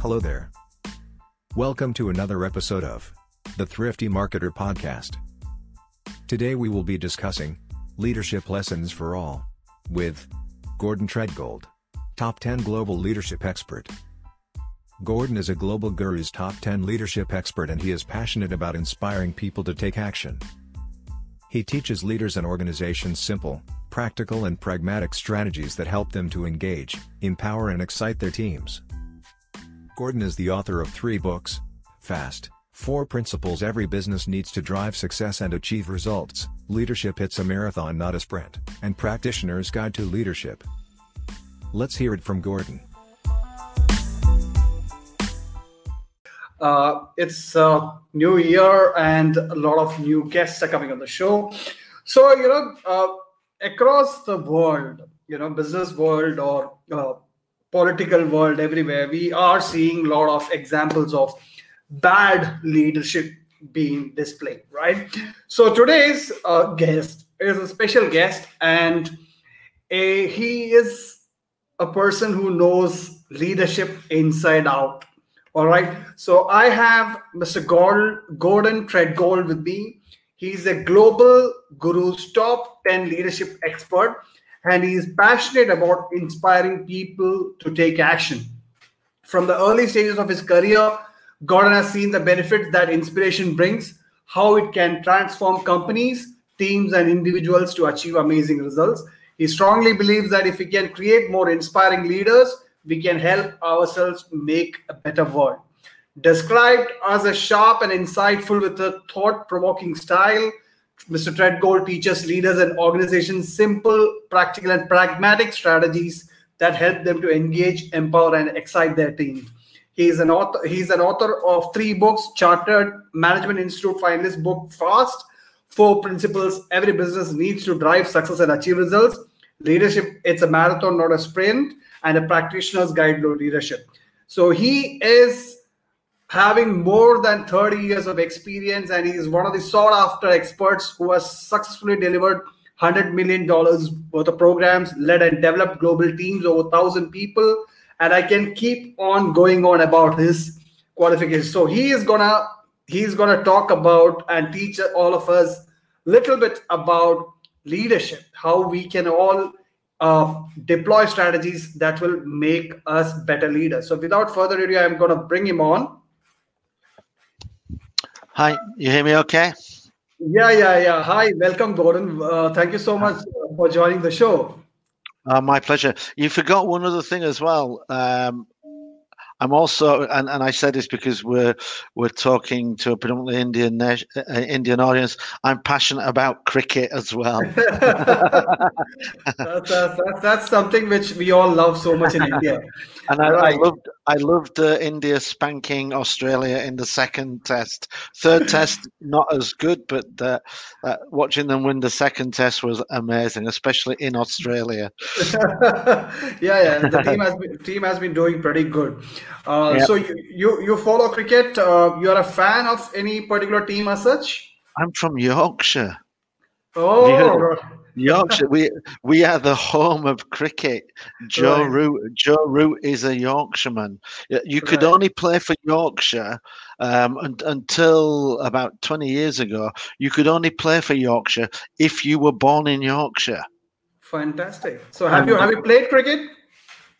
Hello there. Welcome to another episode of the Thrifty Marketer Podcast. Today we will be discussing leadership lessons for all with Gordon Tredgold, top 10 global leadership expert. Gordon is a global guru's top 10 leadership expert and he is passionate about inspiring people to take action. He teaches leaders and organizations simple, practical and pragmatic strategies that help them to engage, empower and excite their teams. Gordon is the author of three books, Fast, Four Principles Every Business Needs to Drive Success and Achieve Results, Leadership It's a Marathon Not a Sprint, and Practitioner's Guide to Leadership. Let's hear it from Gordon. Uh, it's a new year and a lot of new guests are coming on the show. So, you know, uh, across the world, you know, business world or uh, political world everywhere we are seeing a lot of examples of bad leadership being displayed right? So today's uh, guest is a special guest and a, he is a person who knows leadership inside out all right? So i have mr gordon, gordon tredgold with me. He's a global guru's top 10 leadership expert and he is passionate about inspiring people to take action. From the early stages of his career, Gordon has seen the benefits that inspiration brings, how it can transform companies, teams, and individuals to achieve amazing results. He strongly believes that if we can create more inspiring leaders, we can help ourselves make a better world. Described as a sharp and insightful with a thought provoking style, Mr. Tredgold teaches leaders and organizations simple, practical, and pragmatic strategies that help them to engage, empower, and excite their team. He is an author. He's an author of three books: Chartered Management Institute finalist book Fast, Four Principles Every Business Needs to Drive Success and Achieve Results, Leadership It's a Marathon, Not a Sprint, and a Practitioner's Guide to Leadership. So he is having more than 30 years of experience and he is one of the sought after experts who has successfully delivered 100 million dollars worth of programs led and developed global teams over 1000 people and i can keep on going on about his qualifications. So he is gonna he's gonna talk about and teach all of us little bit about leadership how we can all uh, deploy strategies that will make us better leaders. So without further ado i'm to bring him on Hi, you hear me okay? Yeah, yeah, yeah. Hi, welcome, Gordon. Uh, thank you so much for joining the show. Uh, my pleasure. You forgot one other thing as well. Um, I'm also, and, and I said this because we're we're talking to a predominantly Indian uh, Indian audience. I'm passionate about cricket as well. that's, that's, that's, something which we all love so much in India. And I, right. I loved I loved uh, India spanking Australia in the second test. Third test not as good, but uh, uh, watching them win the second test was amazing, especially in Australia. yeah, yeah, the team has been, team has been doing pretty good. Uh, yep. So you, you, you follow cricket? Uh, you are a fan of any particular team as such? I'm from Yorkshire. Oh, Yorkshire. we we are the home of cricket. Joe right. Root. Joe Root is a Yorkshireman. You could right. only play for Yorkshire um, and, until about twenty years ago. You could only play for Yorkshire if you were born in Yorkshire. Fantastic. So have you have you played cricket?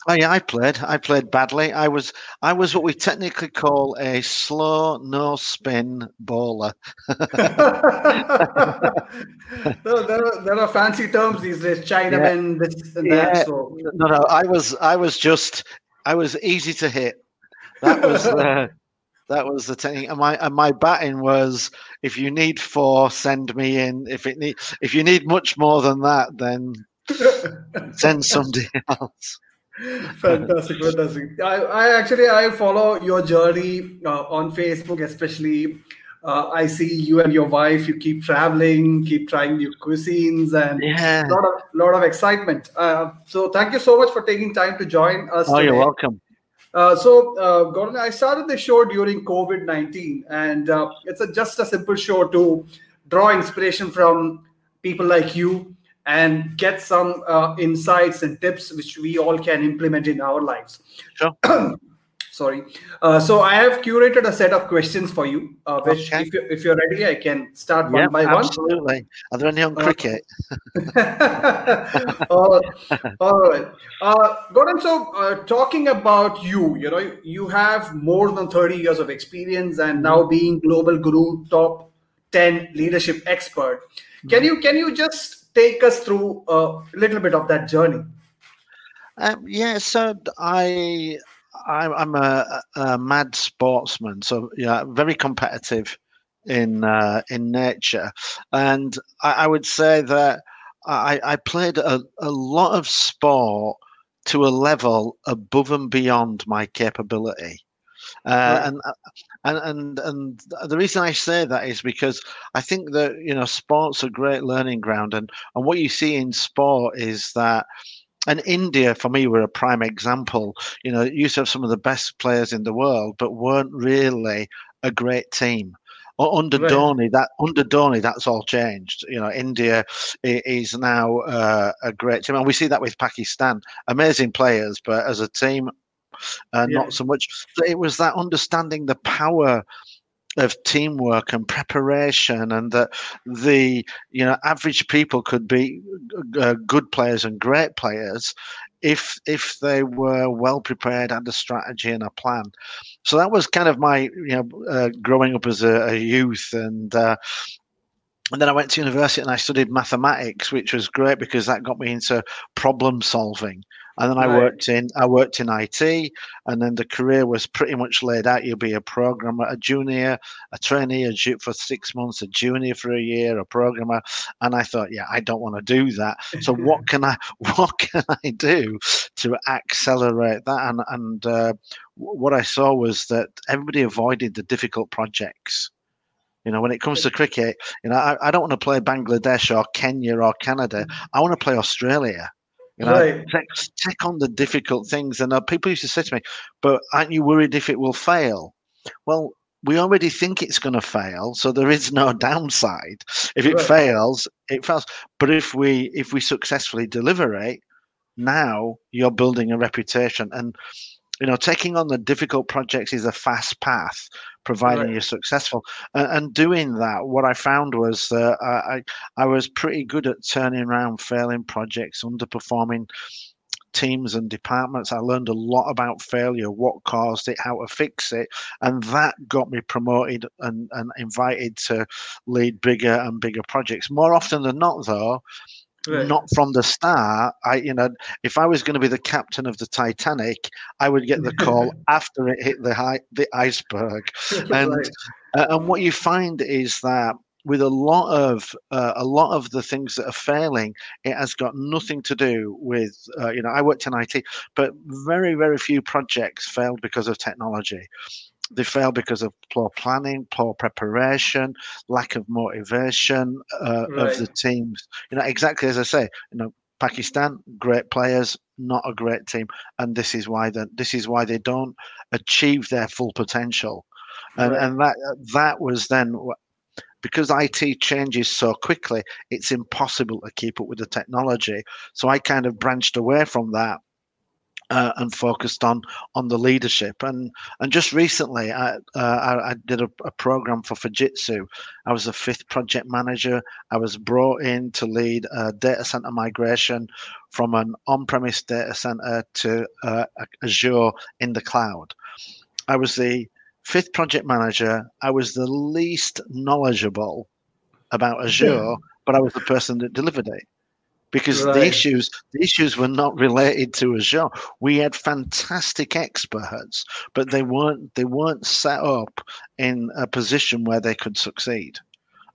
Oh yeah, I played. I played badly. I was I was what we technically call a slow no spin bowler. no, there, are, there are fancy terms these days, Chinaman, yeah. this and yeah. that. So. No, no, I was I was just I was easy to hit. That was uh, that was the technique. And my and my batting was if you need four, send me in. If it need if you need much more than that, then send somebody else fantastic fantastic I, I actually i follow your journey uh, on facebook especially uh, i see you and your wife you keep traveling keep trying new cuisines and yeah. a lot of lot of excitement uh, so thank you so much for taking time to join us oh today. you're welcome uh, so, uh, Gordon, I started the show during COVID 19, and uh, it's a, just a simple show to draw inspiration from people like you and get some uh, insights and tips which we all can implement in our lives. Sure. sorry. Uh, so I have curated a set of questions for you, uh, which okay. if, you, if you're ready, I can start one by absolutely. one. Absolutely. Are there any on uh, cricket? all, all right. Uh, Gordon, so uh, talking about you, you know, you have more than 30 years of experience and now mm-hmm. being global guru, top 10 leadership expert. Can mm-hmm. you can you just take us through a little bit of that journey? Um, yeah, so I I'm a, a, mad sportsman, so yeah, very competitive in uh, in nature, and I, I, would say that I, I played a, a lot of sport to a level above and beyond my capability. Uh, and, uh, and and and the reason I say that is because I think that you know sports a great learning ground, and and what you see in sport is that and India, for me, were a prime example. You know, used to have some of the best players in the world, but weren't really a great team. Under right. Dhoni, that under Dhoni, that's all changed. You know, India is now uh, a great team, and we see that with Pakistan. Amazing players, but as a team, uh, yeah. not so much. It was that understanding the power of teamwork and preparation and that the you know average people could be uh, good players and great players if if they were well prepared and a strategy and a plan so that was kind of my you know uh, growing up as a, a youth and uh, and then I went to university and I studied mathematics, which was great because that got me into problem solving and then I worked in I worked in IT, and then the career was pretty much laid out. You'll be a programmer, a junior, a trainee, a ju- for six months, a junior for a year, a programmer, and I thought, yeah, I don't want to do that. So what can I what can I do to accelerate that? And and uh, what I saw was that everybody avoided the difficult projects. You know, when it comes to cricket, you know, I, I don't want to play Bangladesh or Kenya or Canada. I want to play Australia. You know, right. take, take on the difficult things. And uh, people used to say to me, "But aren't you worried if it will fail?" Well, we already think it's going to fail, so there is no downside. If it right. fails, it fails. But if we if we successfully deliver it, now you're building a reputation. And you know, taking on the difficult projects is a fast path, providing right. you're successful. And, and, doing that, what I found was that I, I was pretty good at turning around failing projects, underperforming teams and departments. I learned a lot about failure, what caused it, how to fix it, and that got me promoted and, and invited to lead bigger and bigger projects. More often than not, though, Right. Not from the start. I, you know, if I was going to be the captain of the Titanic, I would get the call after it hit the high, the iceberg. And right. uh, and what you find is that with a lot of uh, a lot of the things that are failing, it has got nothing to do with uh, you know I worked in IT, but very very few projects failed because of technology they fail because of poor planning, poor preparation, lack of motivation uh, right. of the teams. You know, exactly as I say, you know, Pakistan, great players, not a great team, and this is why that this is why they don't achieve their full potential, and right. and that that was then because IT changes so quickly, it's impossible to keep up with the technology. So I kind of branched away from that uh, and focused on on the leadership. And and just recently, I uh, I, did a, a, program for Fujitsu. I was the fifth project manager. I was brought in to lead a data center migration from an on-premise data center to uh, Azure in the cloud. I was the fifth project manager. I was the least knowledgeable about Azure, but I was the person that delivered it because right. the issues the issues were not related to a Azure. We had fantastic experts, but they weren't they weren't set up in a position where they could succeed.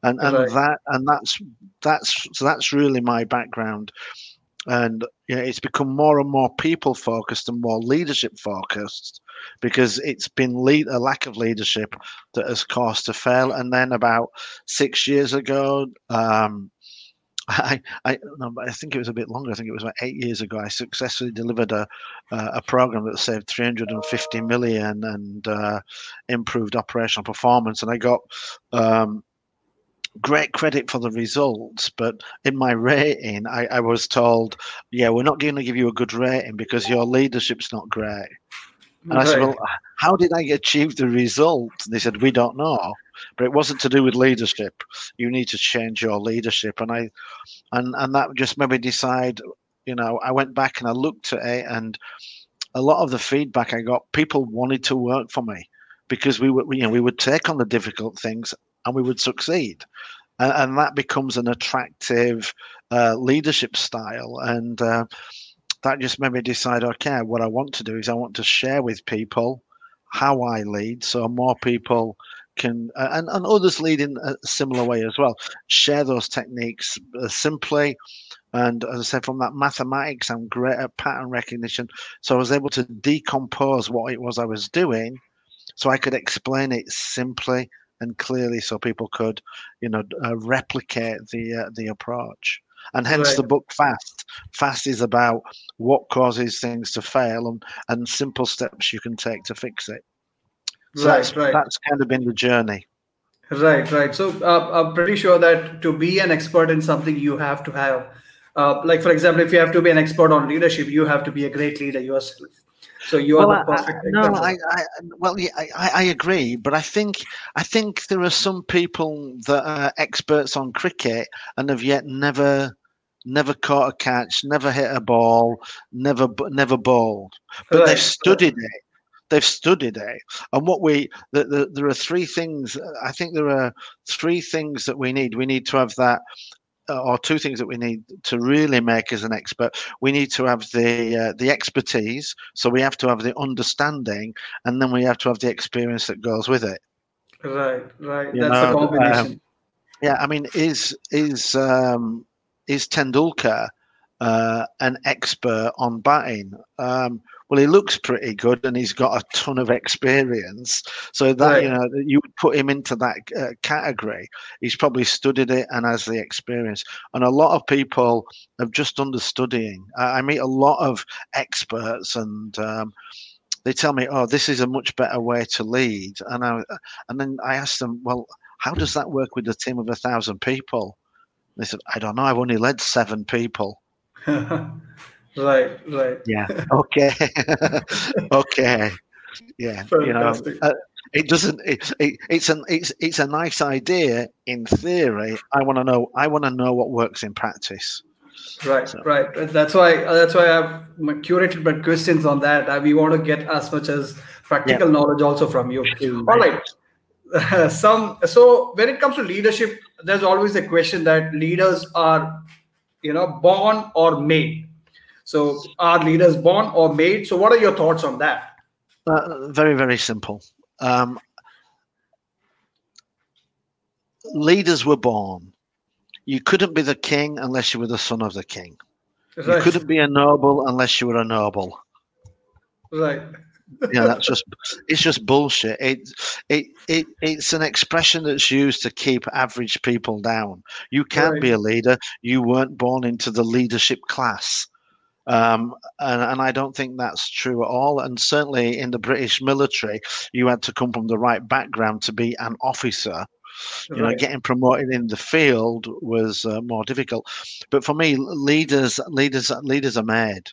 And and right. that and that's that's so that's really my background. And you know, it's become more and more people focused and more leadership focused because it's been lead, a lack of leadership that has caused to fail. And then about six years ago, um, I, I, no, I think it was a bit longer. I think it was about eight years ago. I successfully delivered a a program that saved 350 million and uh, improved operational performance. And I got um, great credit for the results. But in my rating, I, I was told, "Yeah, we're not going to give you a good rating because your leadership's not great." And I said, Well, how did I achieve the result? And they said, We don't know. But it wasn't to do with leadership. You need to change your leadership. And I and and that just made me decide, you know, I went back and I looked at it and a lot of the feedback I got, people wanted to work for me because we would, you know, we would take on the difficult things and we would succeed, and, and that becomes an attractive uh, leadership style. And uh, that just made me decide, okay, what I want to do is I want to share with people how I lead, so more people can uh, and, and others lead in a similar way as well share those techniques uh, simply and as I said, from that mathematics, I'm great at pattern recognition. So I was able to decompose what it was I was doing so I could explain it simply and clearly so people could, you know, uh, replicate the uh, the approach. And hence right. the book Fast. Fast is about what causes things to fail and, and simple steps you can take to fix it. So right, that's, right. that's kind of been the journey. Right, right. So uh, I'm pretty sure that to be an expert in something, you have to have uh, like for example if you have to be an expert on leadership you have to be a great leader yourself so you are well, the perfect I, no I, I, well yeah, I, I agree but i think i think there are some people that are experts on cricket and have yet never never caught a catch never hit a ball never never bowled but right. they've studied it they've studied it and what we the, the, there are three things i think there are three things that we need we need to have that uh, or two things that we need to really make as an expert. We need to have the uh, the expertise, so we have to have the understanding, and then we have to have the experience that goes with it. Right, right. You That's know, the combination. Um, yeah, I mean, is is um, is Tendulkar uh, an expert on batting? Um, well, he looks pretty good and he's got a ton of experience. So that right. you know, you would put him into that uh, category. He's probably studied it and has the experience. And a lot of people have just understudying. I, I meet a lot of experts and. Um, they tell me, "Oh, this is a much better way to lead," and I, and then I ask them, "Well, how does that work with a team of a thousand people?" They said, "I don't know. I've only led seven people." Right, right. Yeah. Okay. okay. Yeah. Fantastic. You know, uh, it doesn't. It, it, it's an. It's it's a nice idea in theory. I want to know. I want to know what works in practice. Right, so. right. That's why. That's why I've curated my questions on that. Uh, we want to get as much as practical yeah. knowledge also from you. All right. some so when it comes to leadership, there's always a question that leaders are, you know, born or made so, are leaders born or made? So, what are your thoughts on that? Uh, very, very simple. Um, leaders were born. You couldn't be the king unless you were the son of the king. Right. You couldn't be a noble unless you were a noble. Right. yeah, that's just it's just bullshit. It, it it it's an expression that's used to keep average people down. You can't right. be a leader. You weren't born into the leadership class. Um, and, and I don't think that's true at all. And certainly in the British military, you had to come from the right background to be an officer. You know, getting promoted in the field was uh, more difficult. But for me, leaders, leaders, leaders are made.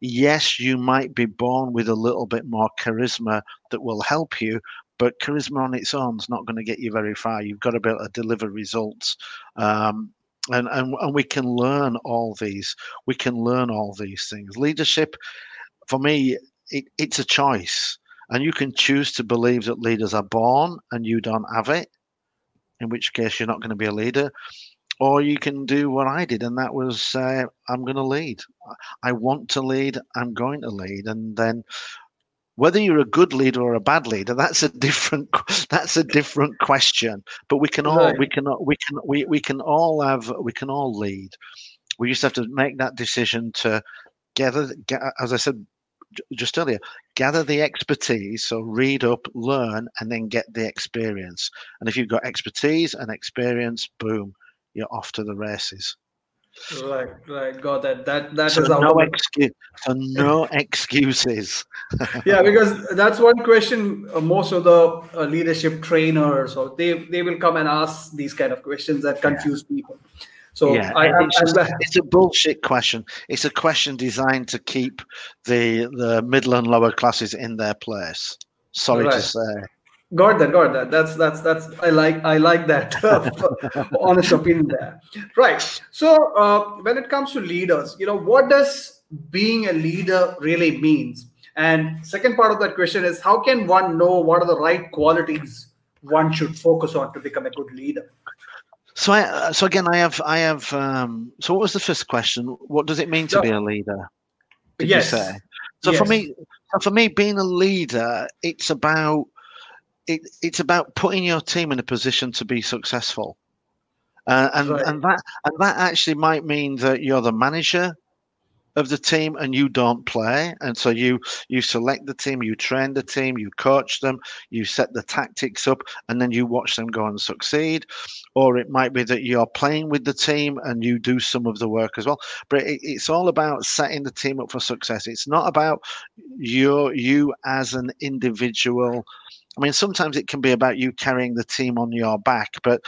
Yes, you might be born with a little bit more charisma that will help you, but charisma on its own is not going to get you very far. You've got to be able to deliver results. Um, and, and and we can learn all these we can learn all these things. Leadership for me it, it's a choice and you can choose to believe that leaders are born and you don't have it in which case you're not going to be a leader or you can do what i did and that was uh, i'm going to lead i want to lead i'm going to lead and then whether you're a good leader or a bad leader that's a different that's a different question. But we can all right. we can we can we, we can all have we can all lead. We just have to make that decision to gather as i said just earlier gather the expertise so read up learn and then get the experience. And if you've got expertise and experience boom you're off to the races Right, right, got that. That that so is no excuse. So no excuses. yeah, because that's one question. Uh, most of the uh, leadership trainers, or they they will come and ask these kind of questions that confuse yeah. people. So yeah, I, it's, just, it's, a bullshit question. It's a question designed to keep the the middle and lower classes in their place. Sorry right. to say. Got that, got that. That's that's that's I like I like that honest opinion there. Right. So uh, when it comes to leaders, you know, what does being a leader really means? And second part of that question is how can one know what are the right qualities one should focus on to become a good leader? So, I, so again, I have, I have. Um, so, what was the first question? What does it mean to be a leader? Did yes. So, yes. for me, for me, being a leader, it's about it, it's about putting your team in a position to be successful, uh, and right. and that and that actually might mean that you're the manager of the team and you don't play. And so you you select the team you train the team you coach them you set the tactics up and then you watch them go and succeed. Or it might be that you're playing with the team and you do some of the work as well. But it, it's all about setting the team up for success. It's not about your you as an individual I mean, sometimes it can be about you carrying the team on your back, but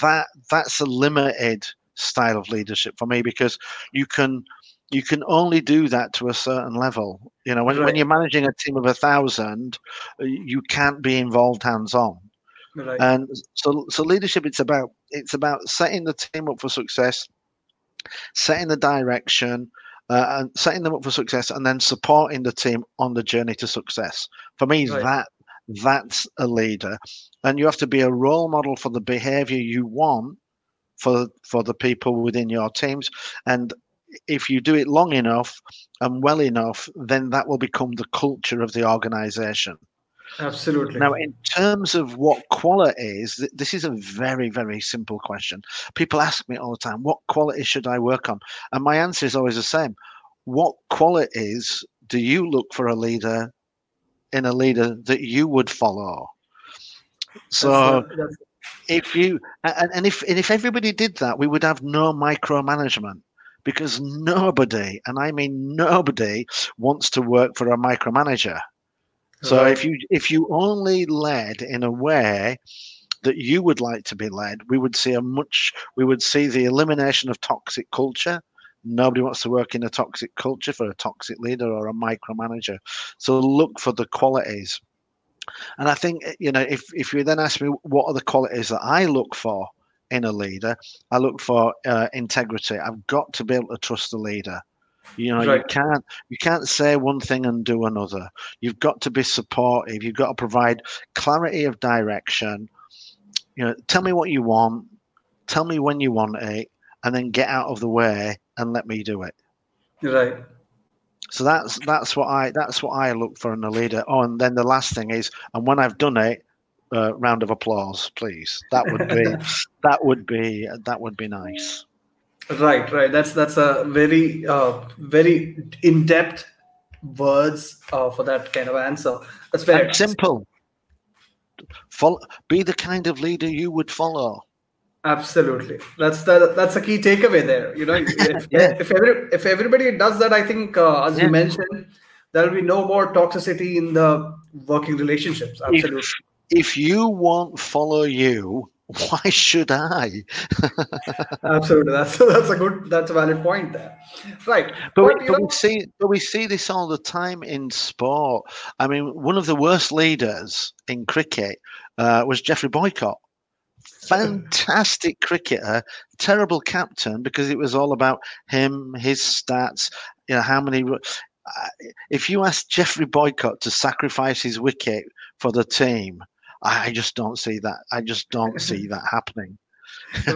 that that's a limited style of leadership for me because you can you can only do that to a certain level. You know, when, right. when you're managing a team of a thousand, uh, you can't be involved hands on. Right. And so, so leadership it's about it's about setting the team up for success, setting the direction, uh, and setting them up for success, and then supporting the team on the journey to success. For me, right. that that's a leader, and you have to be a role model for the behavior you want for for the people within your teams, and if you do it long enough and well enough, then that will become the culture of the organization. Absolutely. Now, in terms of what quality is, this is a very, very simple question. People ask me all the time, what quality should I work on? And my answer is always the same. What qualities do you look for a leader in a leader that you would follow? So, that's, that's, if you and, and if and if everybody did that, we would have no micromanagement because nobody, and I mean nobody, wants to work for a micromanager. So right. if you if you only led in a way that you would like to be led, we would see a much we would see the elimination of toxic culture. Nobody wants to work in a toxic culture for a toxic leader or a micromanager. So look for the qualities. And I think you know if if you then ask me what are the qualities that I look for in a leader. I look for uh, integrity. I've got to be able to trust the leader. You know, right. you can't you can't say one thing and do another. You've got to be supportive. You've got to provide clarity of direction. You know, tell me what you want, tell me when you want it, and then get out of the way and let me do it. Right. So that's that's what I that's what I look for in a leader. Oh, and then the last thing is, and when I've done it, uh, round of applause, please. That would be that would be that would be nice. Right, right. That's that's a very uh, very in depth words uh, for that kind of answer. That's very nice. simple. Follow, be the kind of leader you would follow. Absolutely, that's the that's a key takeaway there. You know, if yeah. if, every, if everybody does that, I think uh, as yeah. you mentioned, there will be no more toxicity in the working relationships. Absolutely. If, if you won't follow you, why should I? Absolutely, that's that's a good, that's a valid point there, right? But, but, we, but we, see, but we see this all the time in sport. I mean, one of the worst leaders in cricket uh, was Geoffrey Boycott. Fantastic cricketer, terrible captain because it was all about him, his stats, you know, how many. Uh, if you ask Geoffrey Boycott to sacrifice his wicket for the team, I just don't see that. I just don't see that happening.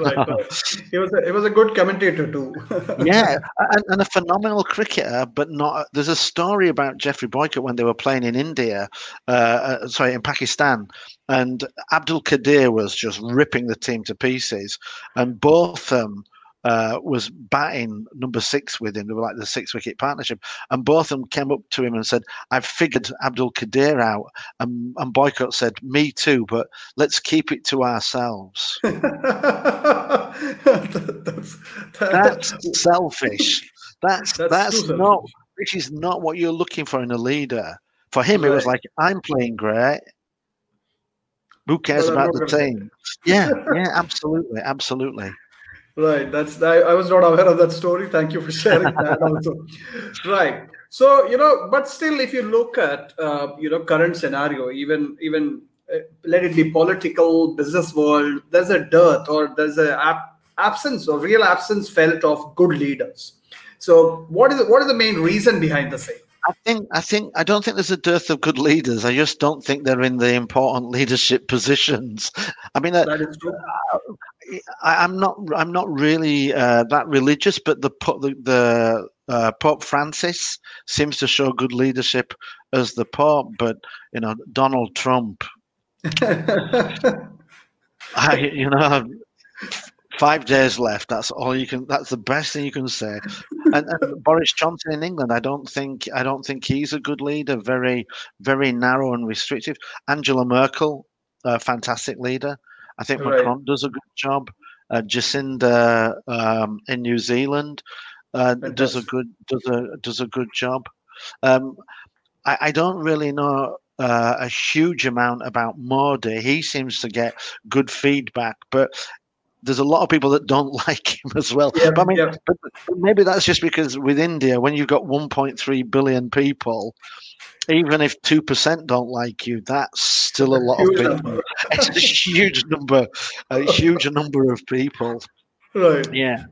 He was a, he was a good commentator too. yeah, and, and, a phenomenal cricketer, but not. There's a story about Geoffrey Boycott when they were playing in India, uh, uh, sorry, in Pakistan, and Abdul Qadir was just ripping the team to pieces, and both um, uh, was batting number six with him. They were like the six wicket partnership. And both of them came up to him and said, I've figured Abdul Qadir out. And, and Boycott said, Me too, but let's keep it to ourselves. that's, that's selfish. That's that's, that's not this is not what you're looking for in a leader. For him, right. it was like, I'm playing great. Who cares well, about the team? Yeah, yeah, absolutely, absolutely. Right. That's I, I was not aware of that story. Thank you for sharing that also. Right. So you know, but still, if you look at uh, you know current scenario, even even uh, let it be political, business world, there's a dearth or there's a ab- absence or real absence felt of good leaders. So what is what is the main reason behind the same? I think I think I don't think there's a dearth of good leaders. I just don't think they're in the important leadership positions. I mean, uh, That is true. I, I'm not I'm not really uh, that religious, but the the, the uh, Pope Francis seems to show good leadership as the Pope. But you know, Donald Trump, I you know, five days left. That's all you can. That's the best thing you can say. And, and Boris Johnson in England, I don't think I don't think he's a good leader. Very very narrow and restrictive. Angela Merkel, a fantastic leader. I think Right. Macron does a good job. Uh, Jacinda um, in New Zealand uh, does a good does a does a good job. Um, I, I don't really know uh, a huge amount about Modi. He seems to get good feedback, but there's a lot of people that don't like him as well. Yeah, but I mean, yeah. but, but maybe that's just because with India, when you've got 1.3 billion people, even if two percent don't like you, that's still a lot of people. It's a huge number, a huge number of people. Right. Yeah.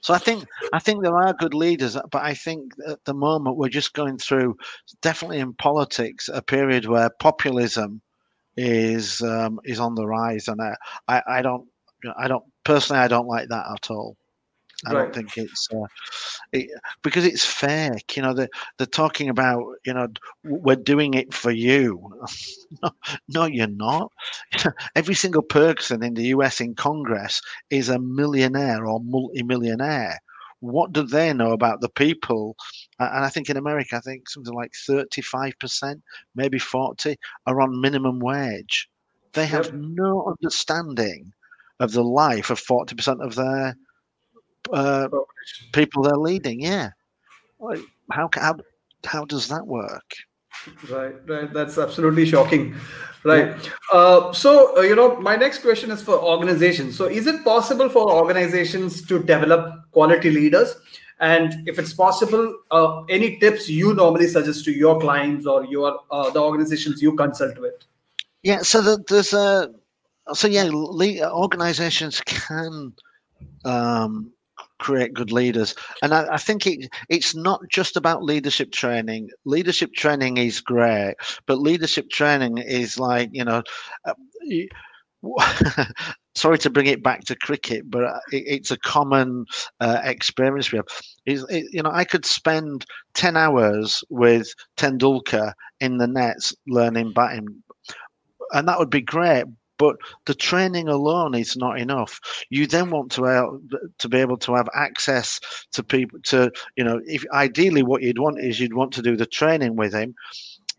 So I think I think there are good leaders, but I think at the moment we're just going through, definitely in politics, a period where populism is um, is on the rise, and I, I, I don't I don't personally I don't like that at all. I Right. don't think it's uh, it, because it's fake. You know, they're, they're talking about, you know, we're doing it for you. no, no, you're not. Every single person in the US in Congress is a millionaire or multimillionaire. What do they know about the people? And I think in America, I think something like 35%, maybe 40 are on minimum wage. They have Yep. no understanding of the life of 40% of their uh, people they're leading. Yeah, how how how does that work? Right, right. That's absolutely shocking. Right. Uh, so, uh, you know, my next question is for organizations. So, is it possible for organizations to develop quality leaders? And if it's possible, uh, any tips you normally suggest to your clients or your uh, the organizations you consult with? Yeah, so the, there's a so yeah, le- organizations can um, create good leaders, and I, I think it it's not just about leadership training. Leadership training is great, but leadership training is like you know. Uh, you- Sorry to bring it back to cricket, but uh, it, it's a common uh, experience we have. Is it, you know I could spend ten hours with Tendulkar in the nets learning batting, and that would be great. But the training alone is not enough. You then want to uh, to be able to have access to people to you know if ideally what you'd want is you'd want to do the training with him,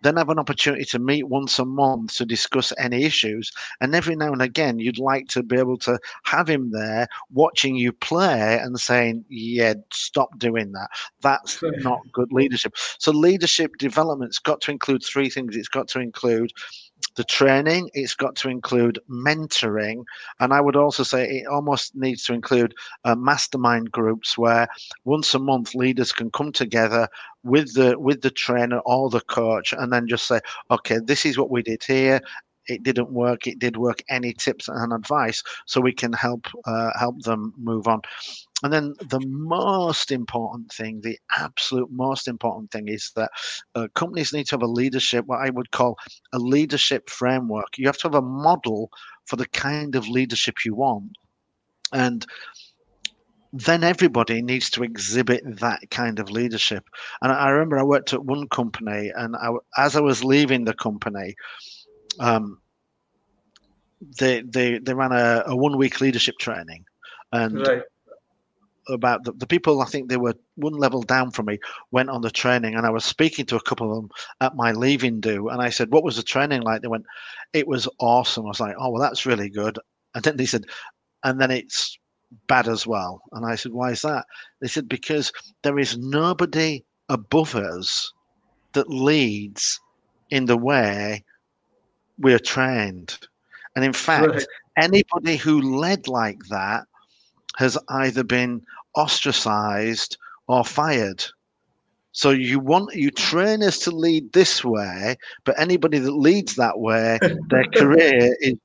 then have an opportunity to meet once a month to discuss any issues. And every now and again, you'd like to be able to have him there watching you play and saying, "Yeah, stop doing that. That's not good leadership." So leadership development's got to include three things. It's got to include the training, it's got to include mentoring, and I would also say it almost needs to include uh, mastermind groups where once a month leaders can come together with the with the trainer or the coach and then just say, okay, this is what we did here. It didn't work. It did work. Any tips and advice so we can help uh, help them move on. And then the most important thing, the absolute most important thing, is that uh, companies need to have a leadership, what I would call a leadership framework. You have to have a model for the kind of leadership you want. And then everybody needs to exhibit that kind of leadership. And I remember I worked at one company, and I, as I was leaving the company, um, they they they ran a, a one week leadership training, and Right. about the, the people I think they were one level down from me went on the training and I was speaking to a couple of them at my leaving do and I said what was the training like? They went it was awesome. I was like oh well that's really good. And then they said and then it's bad as well. And I said why is that? They said because there is nobody above us that leads in the way we're trained and in fact Right. anybody who led like that has either been ostracized or fired. So you want you train us to lead this way, but anybody that leads that way, their career is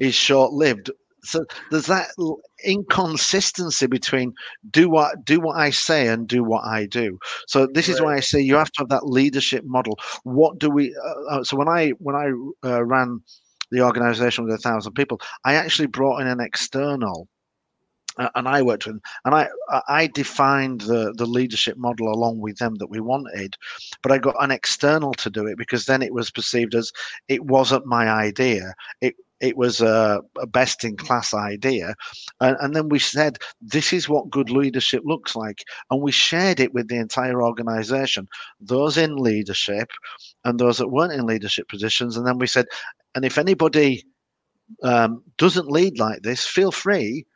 is short lived. So there's that inconsistency between do what do what I say and do what I do. So this is why I say you have to have that leadership model. What do we? Uh, uh so when I when I uh, ran the organization with a thousand people, I actually brought in an external and I worked with, them. and I I defined the the leadership model along with them that we wanted, but I got an external to do it because then it was perceived as it wasn't my idea. It it was a, a best in class idea, and, and then we said this is what good leadership looks like, and we shared it with the entire organization, those in leadership, and those that weren't in leadership positions, and then we said, and if anybody um, doesn't lead like this, feel free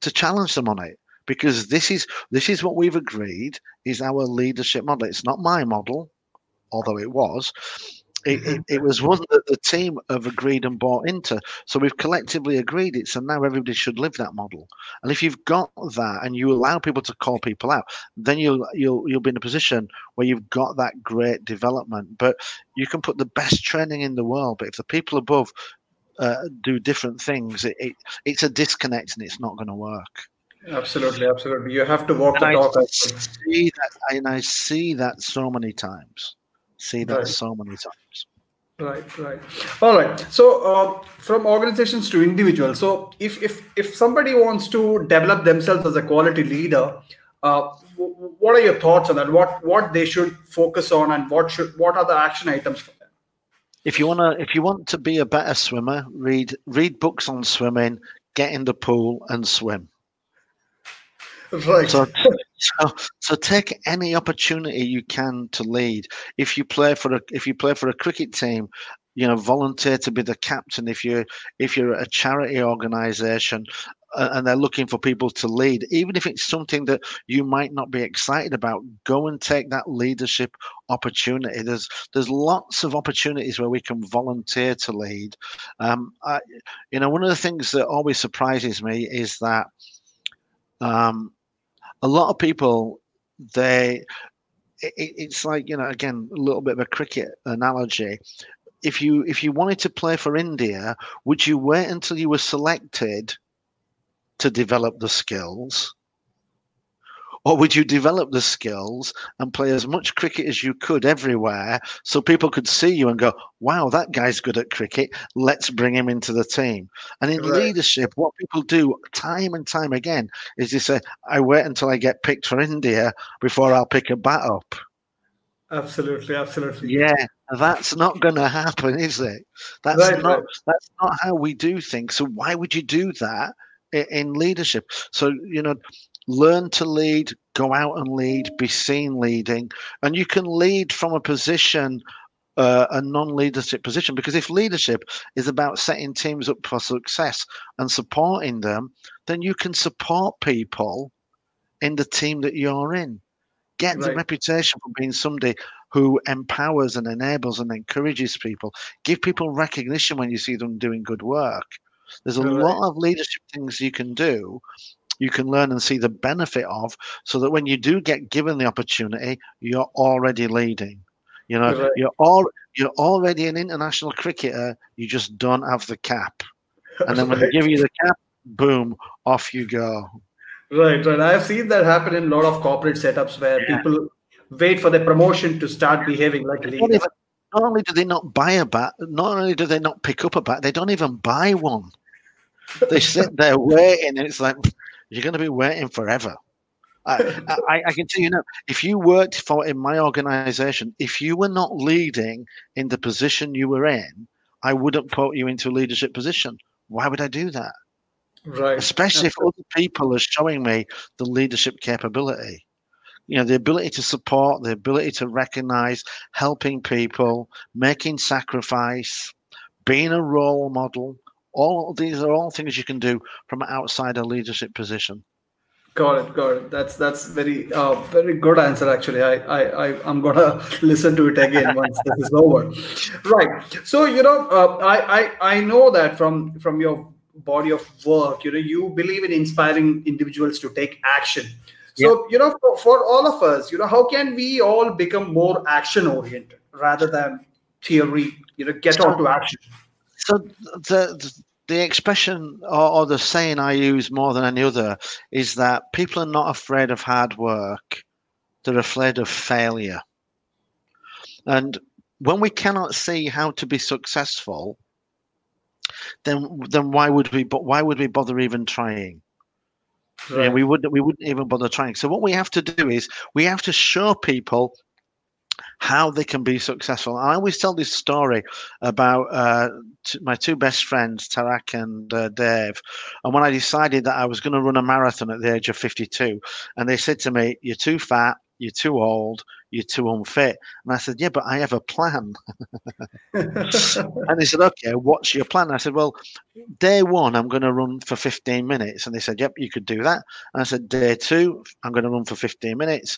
to challenge them on it because this is this is what we've agreed is our leadership model. It's not my model, although it was. It, it, it, was one that the team have agreed and bought into. So we've collectively agreed it. So now everybody should live that model. And if you've got that and you allow people to call people out, then you'll you'll you'll be in a position where you've got that great development. But you can put the best training in the world, but if the people above uh, do different things, it, it, it's a disconnect and it's not going to work. Absolutely, absolutely. You have to walk and the talk. I see that, and I see that so many times. See that right. so many times. Right, right. All right. So, uh, from organizations to individuals. So, if if if somebody wants to develop themselves as a quality leader, uh, what are your thoughts on that? What what they should focus on, and what should what are the action items for them? If you wanna, if you want to be a better swimmer, read read books on swimming, get in the pool and swim. Right. So, so, so take any opportunity you can to lead. If you play for a if you play for a cricket team, you know, volunteer to be the captain. If you if you're a charity organisation and they're looking for people to lead, even if it's something that you might not be excited about, go and take that leadership opportunity. There's there's lots of opportunities where we can volunteer to lead. Um, I, you know, one of the things that always surprises me is that um, a lot of people they it, it's like you know again a little bit of a cricket analogy. If you if you wanted to play for india would you wait until you were selected to develop the skills or would you develop the skills and play as much cricket as you could everywhere so people could see you and go, wow, that guy's good at cricket. Let's bring him into the team. And in right. leadership, what people do time and time again is they say, I wait until I get picked for India before I'll pick a bat up. Absolutely, absolutely. Yeah, that's not going to happen, is it? That's right, not. Right. That's not how we do things. So why would you do that in leadership? So you know, learn to lead, go out and lead, be seen leading, and you can lead from a position. Uh, a non-leadership position because if leadership is about setting teams up for success and supporting them then you can support people in the team that you're in get right. the reputation for being somebody who empowers and enables and encourages people give people recognition when you see them doing good work there's a right. lot of leadership things you can do you can learn and see the benefit of so that when you do get given the opportunity, you're already leading. You know, right. you're all you're already an international cricketer, you just don't have the cap. And then when right. they give you the cap, boom, off you go. Right, right. I've seen that happen in a lot of corporate setups where yeah. people wait for the promotion to start behaving like a leader. Not only do they not buy a bat, not only do they not pick up a bat, they don't even buy one. They sit there waiting, and it's like, you're going to be waiting forever. I, I, I, can tell you now, if you worked for in my organization, if you were not leading in the position you were in, I wouldn't put you into a leadership position. Why would I do that? Right. Especially if other people are showing me the leadership capability. You know, the ability to support, the ability to recognize, helping people, making sacrifice, being a role model, all these are all things you can do from outside a leadership position. Got it, got it. That's that's very uh, very good answer. Actually, I I, I am gonna listen to it again once this is over. Right. So you know, uh, I I I know that from from your body of work you know you believe in inspiring individuals to take action so yeah. you know for, for all of us you know how can we all become more action oriented rather than theory you know get on to action so the the expression or, or, the saying I use more than any other is that people are not afraid of hard work, they're afraid of failure. And when we cannot see how to be successful, then then why would we why would we bother even trying? Right. Yeah, we wouldn't we wouldn't even bother trying. So what we have to do is we have to show people how they can be successful. I always tell this story about uh, t- my two best friends, Tarak and uh, Dave. And when I decided that I was going to run a marathon at the age of 52, and they said to me, You're too fat, you're too old, you're too unfit. And I said, Yeah, but I have a plan. and they said, Okay, what's your plan? And I said, Well, day one, I'm going to run for 15 minutes. And they said, Yep, you could do that. And I said, Day two, I'm going to run for 15 minutes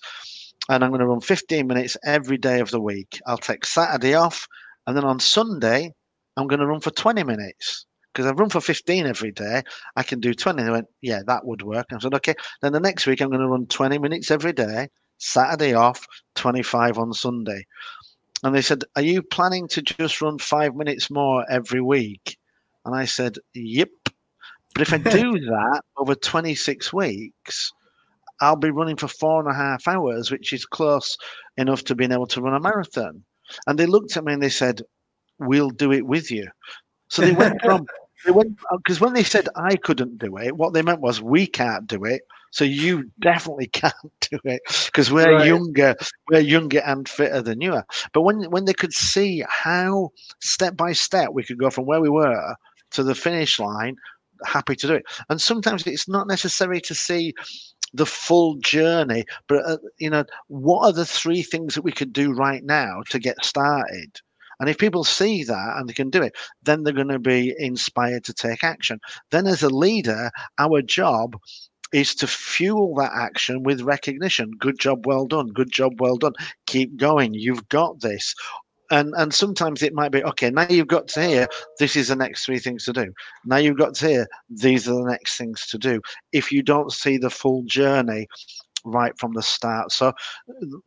and I'm going to run 15 minutes every day of the week. I'll take Saturday off, and then on Sunday, I'm going to run for 20 minutes because I've run for 15 every day. I can do 20. They went, yeah, that would work. I said, okay. Then the next week, I'm going to run 20 minutes every day, Saturday off, 25 on Sunday. And they said, are you planning to just run five minutes more every week? And I said, yep. But if I do that over 26 weeks, I'll be running for four and a half hours, which is close enough to being able to run a marathon. And they looked at me and they said, We'll do it with you. So they went from, they went, because when they said I couldn't do it, what they meant was, We can't do it. So you definitely can't do it because we're right. younger, we're younger and fitter than you are. But when when they could see how step by step we could go from where we were to the finish line, happy to do it. And sometimes it's not necessary to see the full journey. But uh, you know, what are the three things that we could do right now to get started? And if people see that and they can do it, then they're going to be inspired to take action. Then, as a leader, our job is to fuel that action with recognition. Good job, well done. Good job, well done. Keep going. You've got this and and sometimes it might be okay now you've got to hear this is the next three things to do. Now you've got to hear these are the next things to do if you don't see the full journey right from the start. So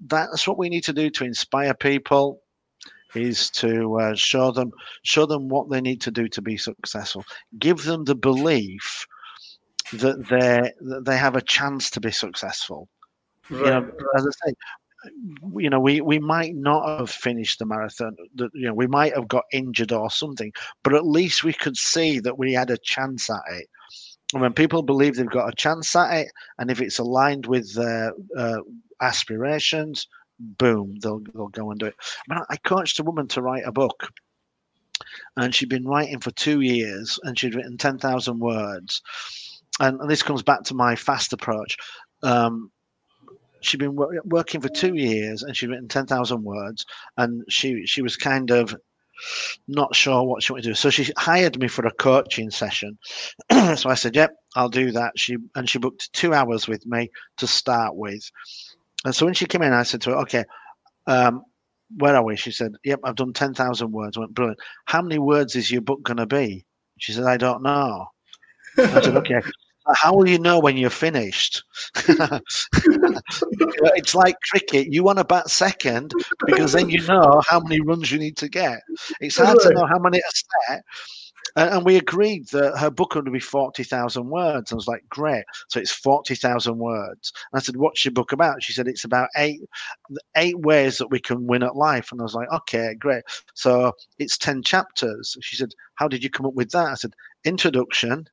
that's what we need to do to inspire people is to uh, show them show them what they need to do to be successful. Give them the belief that they that they have a chance to be successful. Right. you know, as I say, you know, we, we might not have finished the marathon. You know, we might have got injured or something, but at least we could see that we had a chance at it. And when people believe they've got a chance at it, and if it's aligned with their uh, aspirations, boom, they'll they'll go and do it. I, mean, I coached a woman to write a book, and she'd been writing for two years, and she'd written ten thousand words. And, and, this comes back to my fast approach. Um, she'd been wor- working for two years and she'd written 10,000 words and she she was kind of not sure what she wanted to do. So she hired me for a coaching session. so I said, "Yep, I'll do that." She and she booked two hours with me to start with. And so when she came in, I said to her, "Okay, um, where are we?" She said, "Yep, I've done ten thousand words." I went, "Brilliant. How many words is your book going to be?" She said, "I don't know." I said, "Okay." How will you know when you're finished? it's like cricket. You want to bat second because then you know how many runs you need to get. It's hard to know how many are set. And we agreed that her book would be 40,000 words. I was like, great. So it's 40,000 words. And I said, what's your book about? She said, it's about eight, eight ways that we can win at life. And I was like, okay, great. So it's 10 chapters. She said, how did you come up with that? I said, introduction,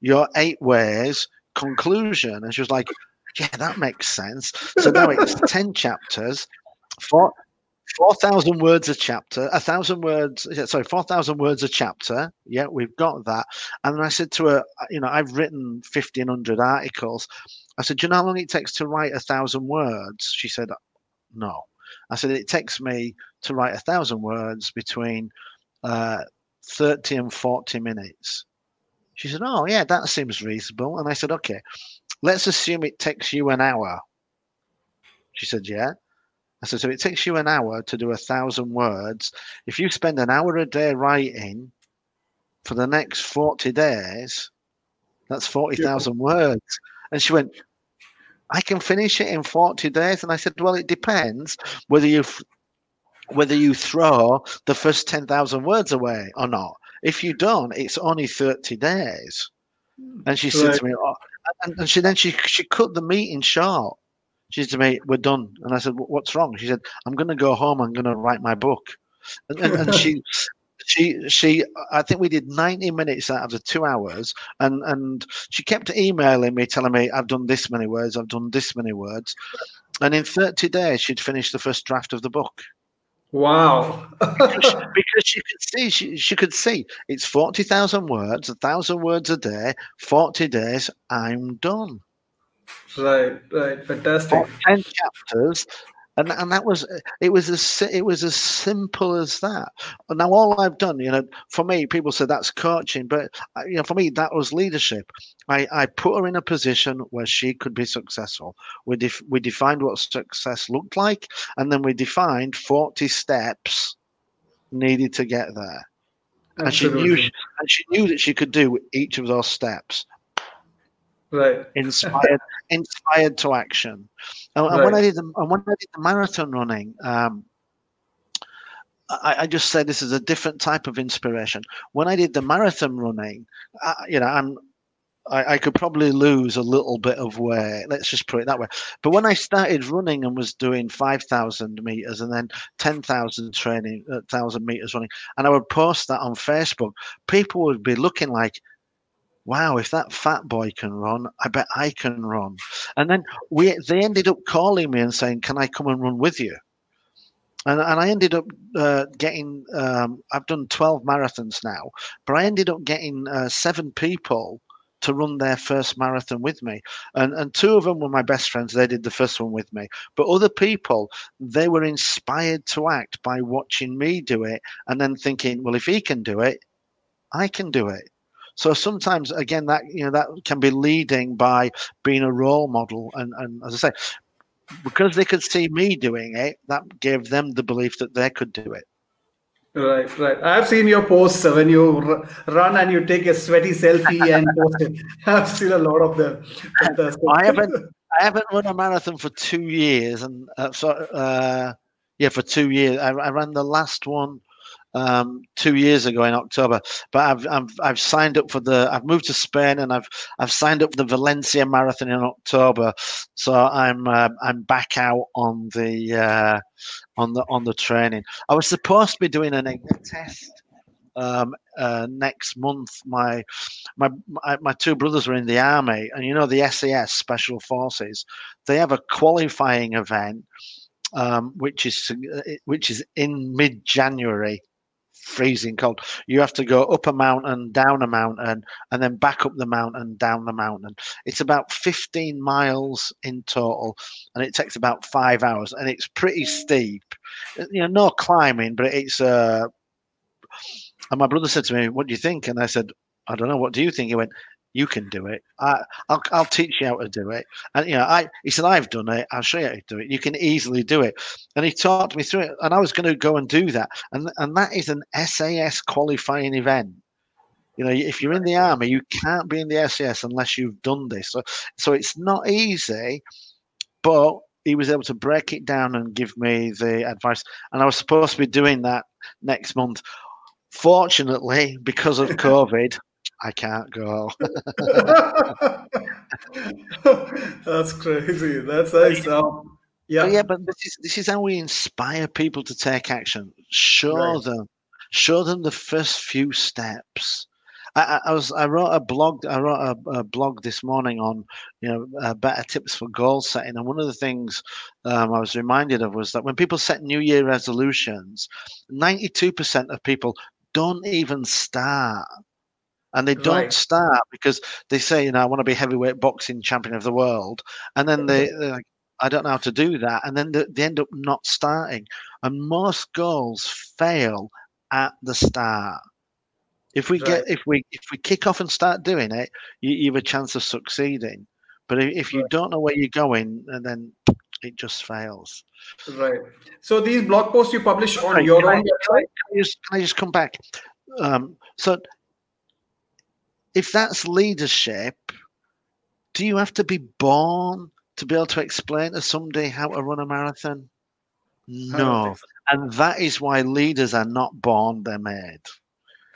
your eight ways conclusion. And she was like, yeah, that makes sense. So now it's 10 chapters, four, 4,000 words a chapter, a thousand words, sorry, 4,000 words a chapter. Yeah, we've got that. And then I said to her, you know, I've written 1,500 articles. I said, do you know how long it takes to write a thousand words? She said, no. I said, it takes me to write a thousand words between uh, 30 and 40 minutes. She said, Oh, yeah, that seems reasonable. And I said, Okay, let's assume it takes you an hour. She said, Yeah. I said, So it takes you an hour to do a thousand words. If you spend an hour a day writing, for the next 40 days. That's 40,000 words. And she went, I can finish it in 40 days. And I said, Well, it depends whether you whether you throw the first 10,000 words away or not. If you don't, it's only 30 days. And she said right. to me, oh, and, and she then she she cut the meeting short. She said to me, "We're done." And I said, "What's wrong?" She said, "I'm going to go home. I'm going to write my book." And, and, and she she she I think we did 90 minutes out of the two hours and and she kept emailing me telling me I've done this many words I've done this many words and in 30 days she'd finished the first draft of the book wow. Because, she, because, she, could see she, she could see it's 40,000 words a thousand words a day 40 days I'm done. Right right fantastic. 10 chapters and and that was it was as it was as simple as that. Now all I've done, you know, for me, people say that's coaching, but uh, you know, for me, that was leadership. I I put her in a position where she could be successful. We def, we defined what success looked like, and then we defined forty steps needed to get there. And she knew, and she knew that she could do each of those steps right inspired inspired to action and, right. when i did the when i did the marathon running um, I, I, just said this is a different type of inspiration when i did the marathon running I, you know i'm I, I, could probably lose a little bit of weight. Let's just put it that way. But when I started running and was doing 5,000 meters and then 10,000 training, 1,000 uh, meters running, and I would post that on Facebook, people would be looking like, wow, if that fat boy can run, I bet I can run. And then we they ended up calling me and saying, can I come and run with you? And, and I ended up uh, getting, um, I've done 12 marathons now, but I ended up getting uh, seven people to run their first marathon with me. And, and two of them were my best friends. They did the first one with me. But other people, they were inspired to act by watching me do it and then thinking, well, if he can do it, I can do it. So sometimes, again, that you know that can be leading by being a role model, and and as I say, because they could see me doing it, that gave them the belief that they could do it. Right, right. I've seen your posts when you run and you take a sweaty selfie and post it. I've seen a lot of them. I haven't, I haven't run a marathon for two years, and uh, so uh, yeah, for two years. I, I ran the last one um, two years ago in October. But I've, I've I've signed up for the. I've moved to Spain and I've I've signed up for the Valencia Marathon in October. So I'm uh, I'm back out on the uh, on the on the training. I was supposed to be doing an IGNIT test. Um, uh, next month, my, my my two brothers were in the army, and you know the SAS Special Forces. They have a qualifying event, um, which is which is in mid January freezing cold. You have to go up a mountain, down a mountain, and then back up the mountain, down the mountain. It's about 15 miles in total, and it takes about five hours, and it's pretty steep. You know, no climbing, but it's. Uh, and my brother said to me, "What do you think?" And I said, "I don't know. What do you think?" He went, you can do it. I, will I'll teach you how to do it. And you know, I he said I've done it. I'll show you how to do it. You can easily do it. And he talked me through it. And I was going to go and do that. And and that is an SAS qualifying event. You know, if you're in the army, you can't be in the SAS unless you've done this. So so it's not easy, but he was able to break it down and give me the advice. And I was supposed to be doing that next month. Fortunately, because of COVID, I can't go. That's crazy. That's nice. Um, yeah, but yeah, but this is this is how we inspire people to take action. Show right. them, show them the first few steps. I, I, was I wrote a blog I wrote a, a blog this morning on you know uh, better tips for goal setting, and one of the things um, I was reminded of was that when people set New Year resolutions, ninety two percent of people don't even start and they don't start because they say, you know, I want to be heavyweight boxing champion of the world, and then they, they're like, I don't know how to do that, and then they, they end up not starting. And most goals fail at the start. If we right. get if we if we kick off and start doing it, you, you have a chance of succeeding. But if you right. don't know where you're going, and then it just fails. Right. So these blog posts you publish on your own website. Can I, just, can I just come back? Um, so if that's leadership, do you have to be born to be able to explain to somebody how to run a marathon? No. So. And that is why leaders are not born, they're made.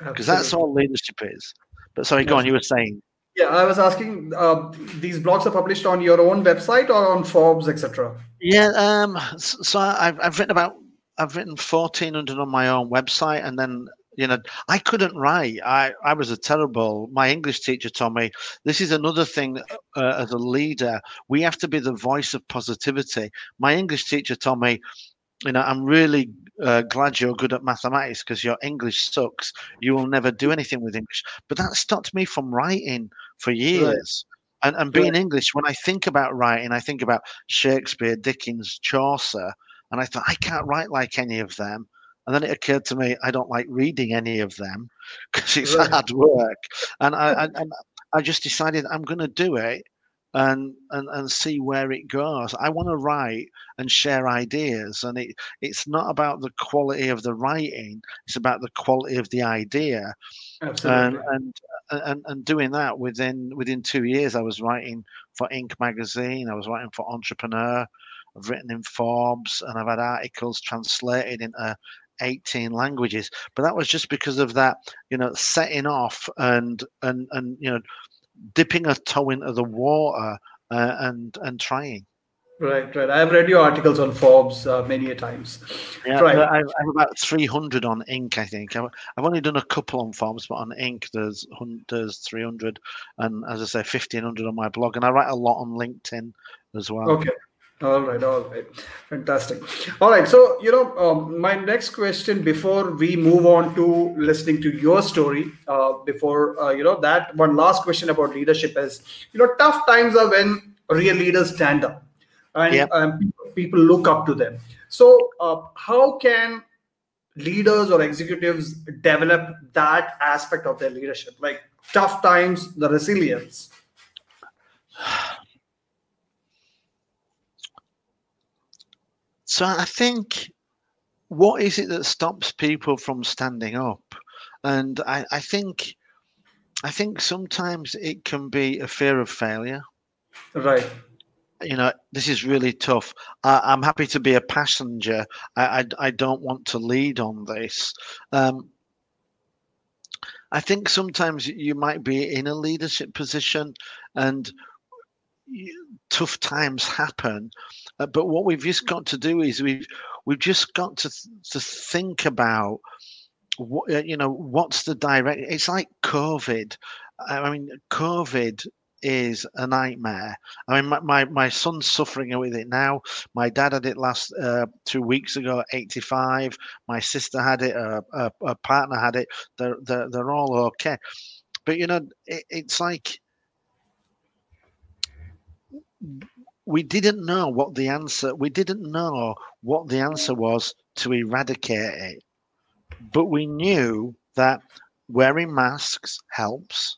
Because that's all leadership is. But sorry, go on, you were saying. Yeah, I was asking. Uh, these blogs are published on your own website or on Forbes, etc. Yeah, um, so I've I've written about I've written fourteen hundred on my own website, and then you know I couldn't write. I I was a terrible. My English teacher told me this is another thing uh, as a leader we have to be the voice of positivity. My English teacher told me you know, I'm really uh, glad you're good at mathematics because your English sucks. You will never do anything with English. But that stopped me from writing for years. Right. And, and being right. English, when I think about writing, I think about Shakespeare, Dickens, Chaucer, and I thought, I can't write like any of them. And then it occurred to me, I don't like reading any of them because it's right. hard work. And I, I, and I just decided I'm going to do it and and and see where it goes. I want to write and share ideas, and it it's not about the quality of the writing; it's about the quality of the idea. Absolutely. And and and, and doing that within within two years, I was writing for Inc. magazine. I was writing for Entrepreneur. I've written in Forbes, and I've had articles translated into 18 languages but that was just because of that you know setting off and and and you know dipping a toe into the water uh, and and trying. Right, right. I've read your articles on Forbes uh, many a times. Yeah, right. I, have about 300 on Inc. I think I've, I've, only done a couple on Forbes, but on Inc. there's there's 300, and as I say, 1500 on my blog, and I write a lot on LinkedIn as well. Okay. All right, all right, fantastic. All right, so you know, um, my next question before we move on to listening to your story, uh, before uh, you know that one last question about leadership is, you know, tough times are when real leaders stand up, and yep. um, people look up to them. So, uh, how can leaders or executives develop that aspect of their leadership, like tough times, the resilience? So I think what is it that stops people from standing up? And I, I think I think sometimes it can be a fear of failure. Right. You know, this is really tough. I, am happy to be a passenger. I, I, I, don't want to lead on this. Um, I think sometimes you might be in a leadership position and tough times happen uh, but what we've just got to do is we've we've just got to to think about what uh, you know what's the direct. It's like COVID. I mean, COVID is a nightmare. I mean, my, my, my, son's suffering with it now. My dad had it last uh, two weeks ago, 85. My sister had it. A, a, a partner had it. They're, they're, they're all okay. But, you know, it, it's like we didn't know what the answer we didn't know what the answer mm. was to eradicate it. But we knew that wearing masks helps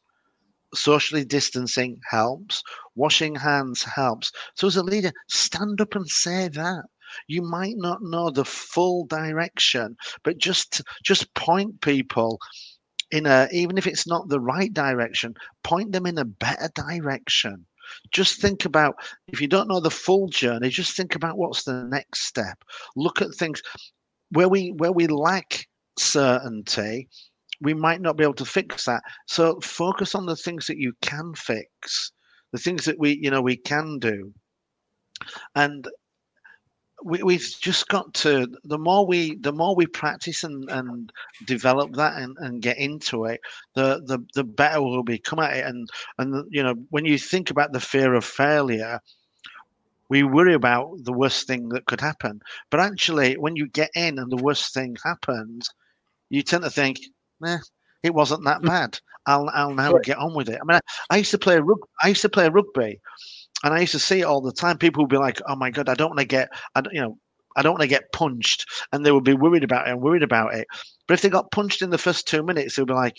socially distancing helps washing hands helps. So as a leader stand up and say that. You might not know the full direction but just just point people in a even if it's not the right direction point them in a better direction just think about if you don't know the full journey, just think about what's the next step. Look at things where we where we lack certainty, we might not be able to fix that. So focus on the things that you can fix, the things that we you know we can do. And we, we've just got to the more we the more we practice and, and develop that and, and get into it the, the the better we'll become at it. And and you know when you think about the fear of failure we worry about the worst thing that could happen. But actually when you get in and the worst thing happens you tend to think eh, it wasn't that bad. I'll i'll now get on with it. I mean i, I used to play rug, i used to play rugby and I used to see it all the time. People would be like, "Oh my god, I don't want to get, I don't, you know, I don't want to get punched," and they would be worried about it and worried about it. But if they got punched in the first two minutes, they'd be like,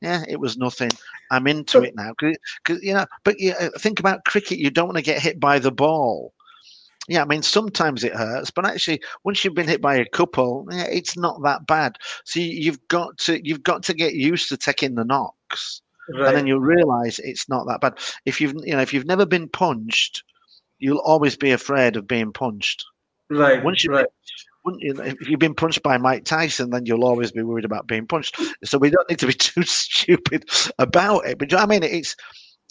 "Yeah, it was nothing. I'm into it now." Because you know, but you uh, think about cricket. You don't want to get hit by the ball. Yeah, I mean, sometimes it hurts, but actually, once you've been hit by a couple, yeah, it's not that bad. So you've got to you've got to get used to taking the knocks right. and then you'll realize it's not that bad. If you've you know if you've never been punched, you'll always be afraid of being punched. Right. Once you right. You if you've been punched by Mike Tyson, then you'll always be worried about being punched. So we don't need to be too stupid about it. But you know I mean, it's.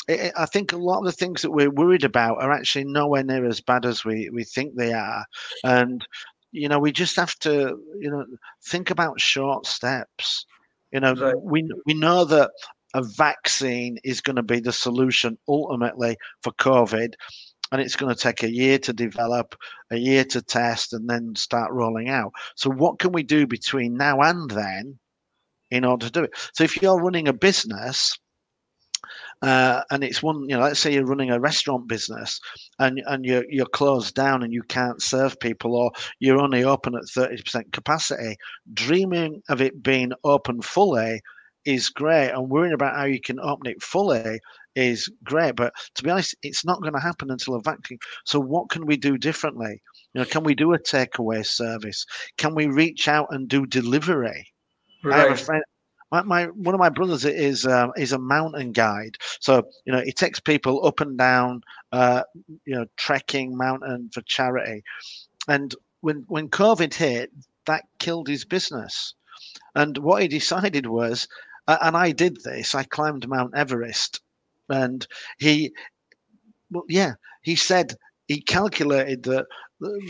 It, I think a lot of the things that we're worried about are actually nowhere near as bad as we, we think they are, and you know we just have to you know think about short steps. You know, right. we we know that a vaccine is going to be the solution ultimately for COVID and it's going to take a year to develop, a year to test, and then start rolling out. So, what can we do between now and then in order to do it? So, if you're running a business, uh, and it's one, you know, let's say you're running a restaurant business and, and you're, you're closed down and you can't serve people or you're only open at 30% capacity, dreaming of it being open fully is great and worrying about how you can open it fully is great. But to be honest, it's not going to happen until a vaccine. So what can we do differently? You know, can we do a takeaway service? Can we reach out and do delivery? Right. I have a friend. My, my one of my brothers is uh, is a mountain guide, so you know he takes people up and down, uh, you know, trekking mountain for charity. And when when COVID hit, that killed his business. And what he decided was, and I did this. I climbed Mount Everest and he, well, yeah, he said he calculated that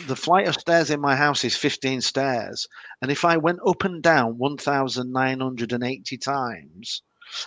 the flight of stairs in my house is 15 stairs, and if I went up and down 1,980 times,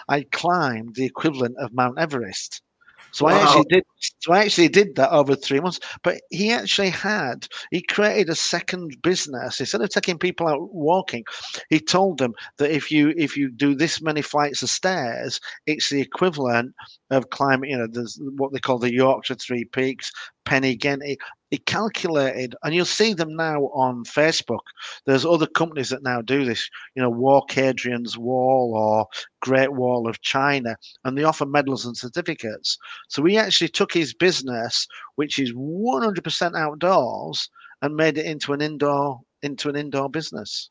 I climbed the equivalent of Mount Everest. So wow. I actually did. So I actually did that over three months. But he actually had. He created a second business instead of taking people out walking. He told them that if you if you do this many flights of stairs, it's the equivalent of climbing. You know, there's what they call the Yorkshire Three Peaks, Penny y He calculated, and you'll see them now on Facebook. There's other companies that now do this, you know, Walk Hadrian's Wall or Great Wall of China, and they offer medals and certificates. So we actually took his business, which is 100% outdoors, and made it into an indoor into an indoor business.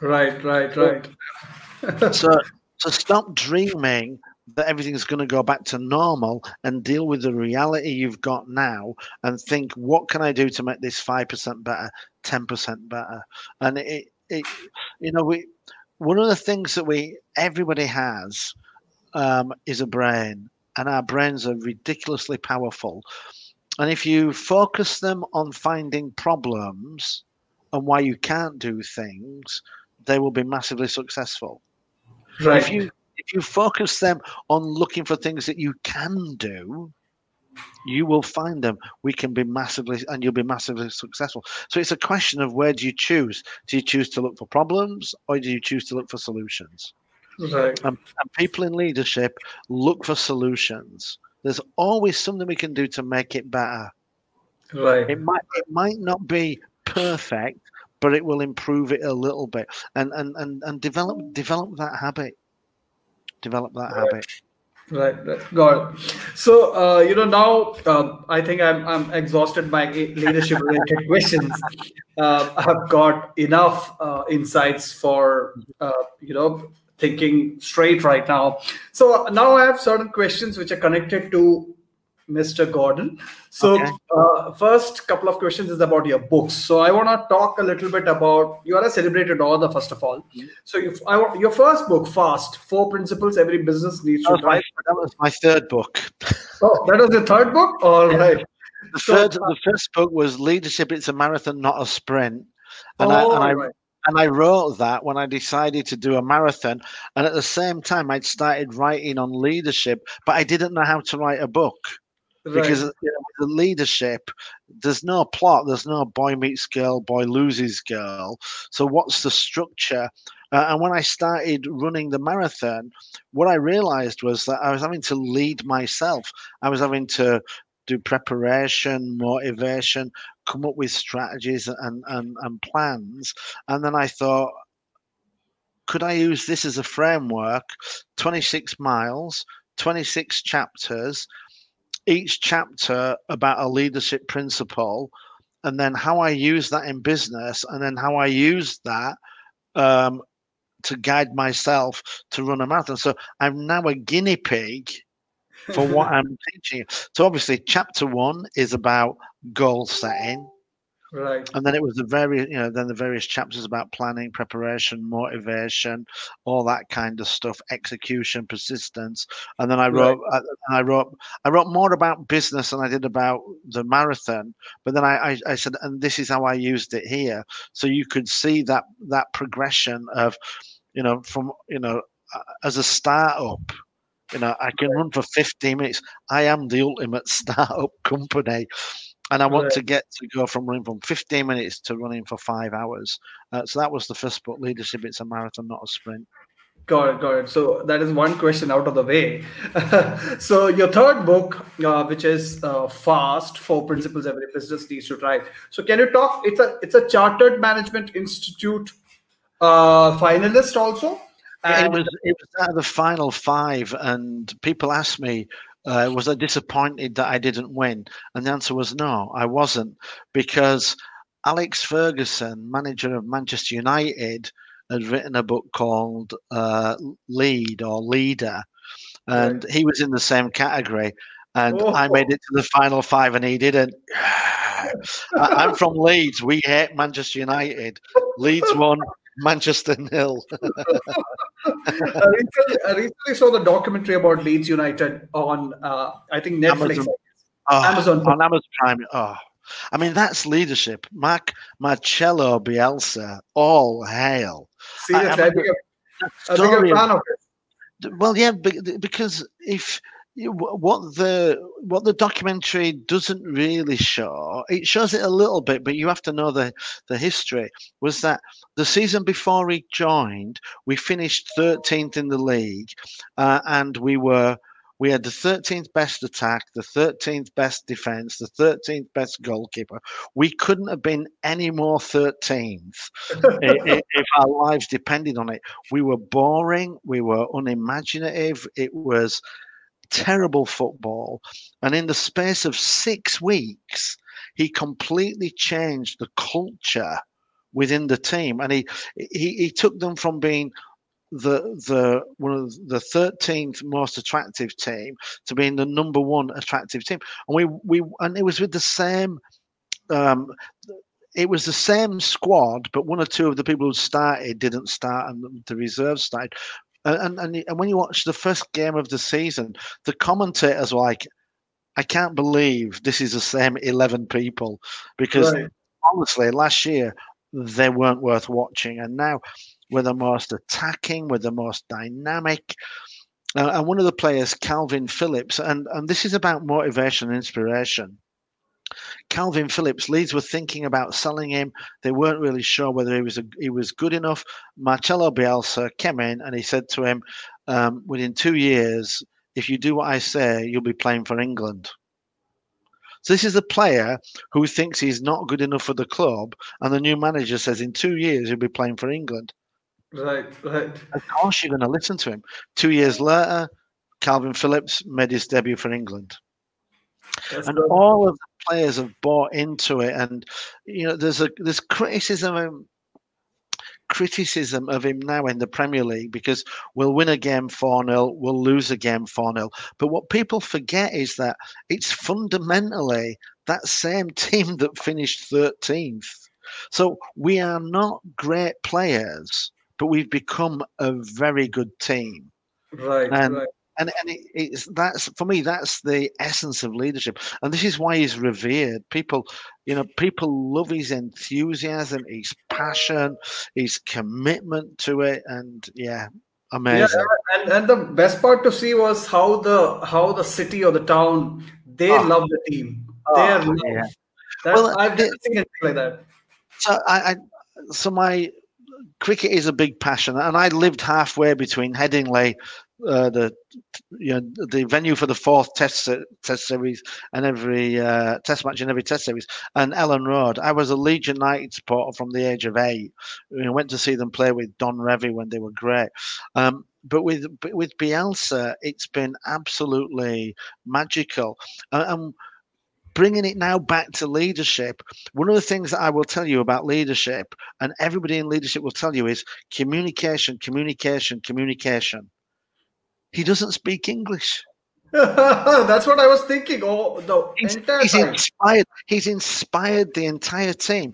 Right, right, right. so to stop dreaming that everything's going to go back to normal and deal with the reality you've got now and think what can i do to make this 5% better 10% better? And it, it you know we one of the things that we everybody has um, is a brain and our brains are ridiculously powerful. And if you focus them on finding problems and why you can't do things they will be massively successful. Right. if you if you focus them on looking for things that you can do, you will find them. We can be massively, and you'll be massively successful. So it's a question of where do you choose? Do you choose to look for problems or do you choose to look for solutions? Right. And, and people in leadership look for solutions. There's always something we can do to make it better. Right. It might it might not be perfect, but it will improve it a little bit and and and, and develop develop that habit develop that right. habit. Right, right, got it. So uh, you know now uh, I think I'm I'm exhausted by leadership related questions. Uh, I've got enough uh, insights for uh, you know thinking straight right now. So now I have certain questions which are connected to Mr. Gordon. So, okay. uh, first couple of questions is about your books. So, I want to talk a little bit about you are a celebrated author, first of all. Mm-hmm. So, if I want your first book, Fast Four Principles Every Business Needs to Drive. That was my third book. oh, that was the third book? All right. The, so, third, the first book was Leadership It's a Marathon, Not a Sprint. And, oh, I, and I, right. and I wrote that when I decided to do a marathon. And at the same time, I'd started writing on leadership, but I didn't know how to write a book because you know, the leadership there's no plot there's no boy meets girl boy loses girl. So what's the structure? Uh, and when i started running the marathon what i realized was that i was having to lead myself. I was having to do preparation motivation come up with strategies and, and, and plans. And then i thought could i use this as a framework? 26 miles 26 chapters each chapter about a leadership principle and then how I use that in business and then how I use that um, to guide myself to run a marathon. So I'm now a guinea pig for what I'm teaching. So obviously, chapter one is about goal setting. Right. And then it was the very, you know, then the various chapters about planning, preparation, motivation, all that kind of stuff, execution, persistence. And then I wrote, uh, right. I, I, wrote, I wrote more about business than I did about the marathon. But then I, I, I said, and this is how I used it here, so you could see that that progression of, you know, from you know, as a startup, you know, I can run for 15 minutes. I am the ultimate startup company and I want to get to go from running from 15 minutes to running for five hours. Uh, so that was the first book, Leadership. It's a marathon, not a sprint. Got it, got it. So that is one question out of the way. so your third book, uh, which is uh, Fast: Four Principles Every Business Needs to Try. So can you talk? It's a it's a Chartered Management Institute uh, finalist also. And it was it was out of the final five, and people asked me, uh, was I disappointed that I didn't win? And the answer was no, I wasn't, because Alex Ferguson, manager of Manchester United, had written a book called uh, Lead or Leader, and he was in the same category. And oh. I made it to the final five, and he didn't. I'm from Leeds. We hate Manchester United. Leeds won, Manchester nil. I, uh, recently, I recently saw the documentary about Leeds United on, uh, I think Netflix. Amazon. Oh, Amazon. Ah, on Amazon Prime. Oh, I mean, that's leadership. Mark Marcelo Bielsa, all hail. Seriously, I, I, I, think I'm a fan of it. Well, yeah, because if what the what the documentary doesn't really show it shows it a little bit but you have to know the the history was that the season before he joined we finished 13th in the league uh, and we were we had the 13th best attack, the 13th best defense, the 13th best goalkeeper. We couldn't have been any more 13th if, if our lives depended on it. We were boring. We were unimaginative. It was terrible football. And in the space of six weeks, he completely changed the culture within the team. And he, he, he took them from being the the one of the thirteenth most attractive team to being the number one attractive team, and we we and it was with the same. Um, it was the same squad, but one or two of the people who started didn't start, and the reserves started. And, and and when you watch the first game of the season, the commentators were like, "I can't believe this is the same eleven people," because right. honestly, last year they weren't worth watching, and now we're the most attacking, we're the most dynamic. Uh, and one of the players, Kalvin Phillips, and and this is about motivation and inspiration. Kalvin Phillips, Leeds were thinking about selling him. They weren't really sure whether he was a, he was good enough. Marcelo Bielsa came in and he said to him, um, "Within two years, if you do what I say, you'll be playing for England." So this is a player who thinks he's not good enough for the club, and the new manager says in two years he'll be playing for England. Right, right. Of course, you're going to listen to him. Two years later, Kalvin Phillips made his debut for England. That's and all of the players have bought into it. And you know, there's a there's criticism of, criticism of him now in the Premier League because we'll win a game 4 0, we'll lose a game 4 0. But what people forget is that it's fundamentally that same team that finished 13th. So we are not great players, but we've become a very good team. Right, and right and and it, it's that's for me that's the essence of leadership. And this is why he's revered. People you know people love his enthusiasm his passion his commitment to it. And yeah amazing. yeah, and, and the best part to see was how the how the city or the town they oh. love the team. Ah. They oh, yeah. well, i've never seen anything like that. So I, I so my cricket is a big passion, and I lived halfway between Headingley uh, the you know the venue for the fourth test test series and every uh, test match and every test series and Elland Road. I was a Leeds United supporter from the age of eight. I went to see them play with Don Revie when they were great. Um, but with with Bielsa, it's been absolutely magical. and bringing it now back to leadership. One of the things that I will tell you about leadership, and everybody in leadership will tell you, is communication, communication, communication. He doesn't speak English. That's what I was thinking. Oh, the he's, entire he's time. inspired. He's inspired the entire team,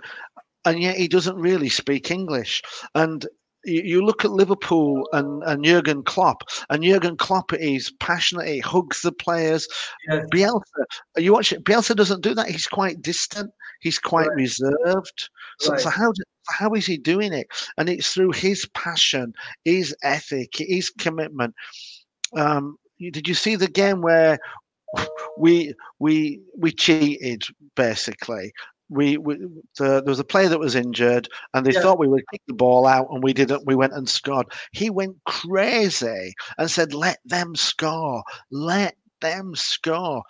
and yet he doesn't really speak English. And you, look at Liverpool and, and Jurgen Klopp, and Jurgen Klopp is passionate. He hugs the players. Yes. Bielsa, you watch it. Bielsa doesn't do that. He's quite distant. He's quite Right. reserved. So, so how how is he doing it? And it's through his passion, his ethic, his commitment. Um, did you see the game where we we we cheated basically? We, we the, there was a player that was injured, and they Yeah. thought we would kick the ball out, and we didn't. We went and scored. He went crazy and said, "Let them score, let them score."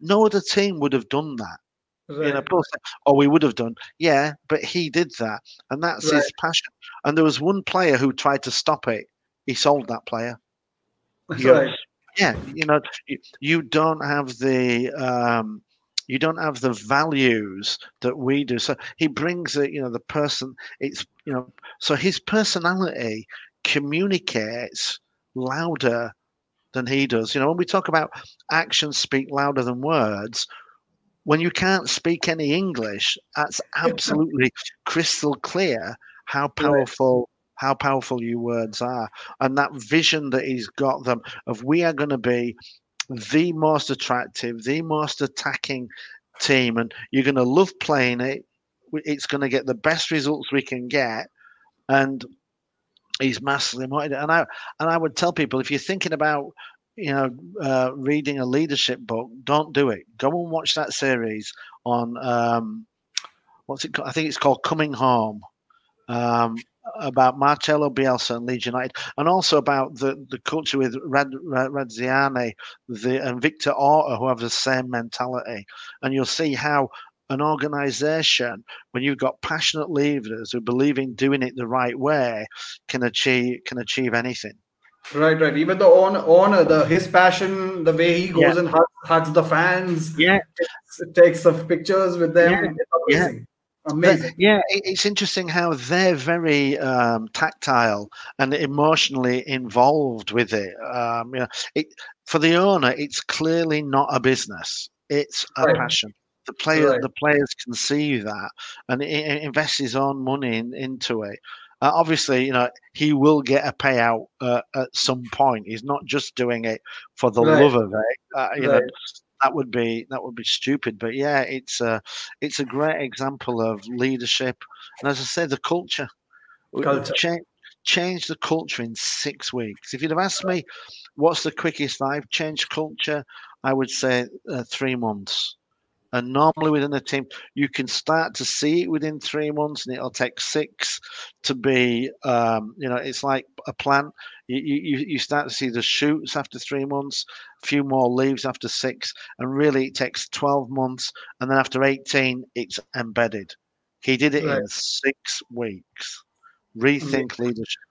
No other team would have done that you know, Right. oh, we would have done. Yeah, but he did that. And that's his passion. And there was one player who tried to stop it. He sold that player. Yeah. Right. Yeah, you know, you, you don't have the um, you don't have the values that we do. So he brings it, you know, the person. It's you know, so his personality communicates louder than he does. You know, when we talk about actions speak louder than words, when you can't speak any English, that's absolutely crystal clear how powerful how powerful your words are, and that vision that he's got them of we are going to be the most attractive, the most attacking team, and you're going to love playing it. It's going to get the best results we can get, and he's massively motivated. And I and I would tell people if you're thinking about you know uh, reading a leadership book, don't do it. Go and watch that series on um, what's it called? I think it's called Coming Home. Um, about Marcelo Bielsa and Leeds United, and also about the, the culture with Rad, Rad, Radrizzani the, and Victor Orta, who have the same mentality. And you'll see how an organization, when you've got passionate leaders who believe in doing it the right way, can achieve can achieve anything. Right, right. Even the owner, owner, uh, the his passion, the way he goes Yeah. and hugs, hugs the fans, Yeah, takes some pictures with them. Yeah, yeah. Amazing. Yeah. it- It's interesting how they're very um, tactile and emotionally involved with it. Um, you know, it for the owner, it's clearly not a business; it's a Right. passion. The player, Right. the players can see that, and he he invests his own money in, into it. Uh, obviously, you know he will get a payout uh, at some point. He's not just doing it for the Right. love of it. Uh, you know. That would be that would be stupid. But yeah, it's a it's a great example of leadership, and as I say, the culture. Culture. Change, change the culture in six weeks. If you'd have asked me, what's the quickest I've changed culture, I would say uh, three months. And normally within a team, you can start to see it within three months, and it'll take six to be. Um, you know, it's like a plant. You, you you start to see the shoots after three months, a few more leaves after six, and really it takes twelve months, and then after eighteen, it's embedded. He did it in six weeks. Rethink leadership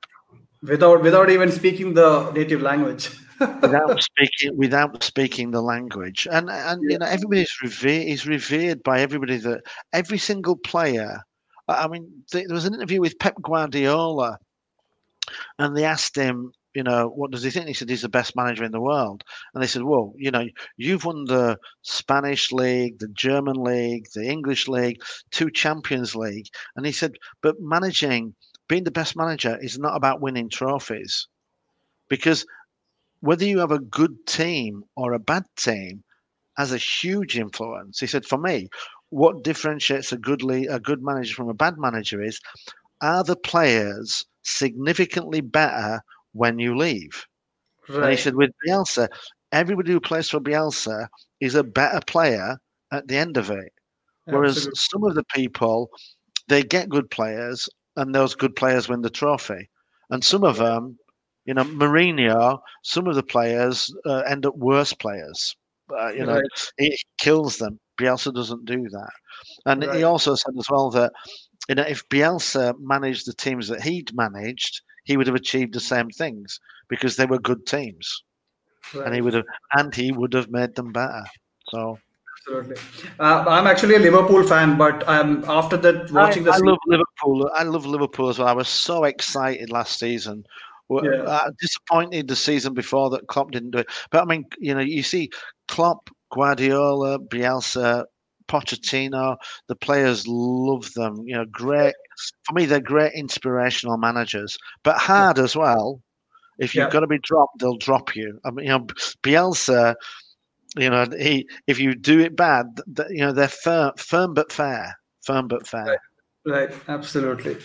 Without without even speaking the native language. without speaking without speaking the language. And and you know everybody's revered is revered by everybody that every single player I mean there was an interview with pep guardiola and they asked him you know what does he think? He said he's the best manager in the world. And they said well you know you've won the spanish league the german league the english league two champions league. And he said but managing being the best manager is not about winning trophies. Because whether you have a good team or a bad team has a huge influence. He said, for me, what differentiates a good lead, a good manager from a bad manager is are the players significantly better when you leave? And he said, with Bielsa, everybody who plays for Bielsa is a better player at the end of it. Whereas Absolutely. some of the people, they get good players, and those good players win the trophy. And some of them, you know, Mourinho, some of the players uh, end up worse players. Uh, you know, Right. it kills them. Bielsa doesn't do that. And Right. he also said as well that, you know, if Bielsa managed the teams that he'd managed, he would have achieved the same things because they were good teams, and he would have, and he would have made them better. So Absolutely. Uh, I'm actually a Liverpool fan, but I'm after that watching I, the. I love Liverpool. I love Liverpool as well. I was so excited last season. Yeah. Uh, disappointed the season before that Klopp didn't do it. But I mean, you know, you see Klopp, Guardiola, Bielsa, Pochettino. The players love them. You know, great for me. They're great inspirational managers, but hard as well. If you've yeah. got to be dropped, they'll drop you. I mean, you know, Bielsa you know, he if you do it bad, you know they're firm, firm but fair, firm but fair. Right, right. absolutely.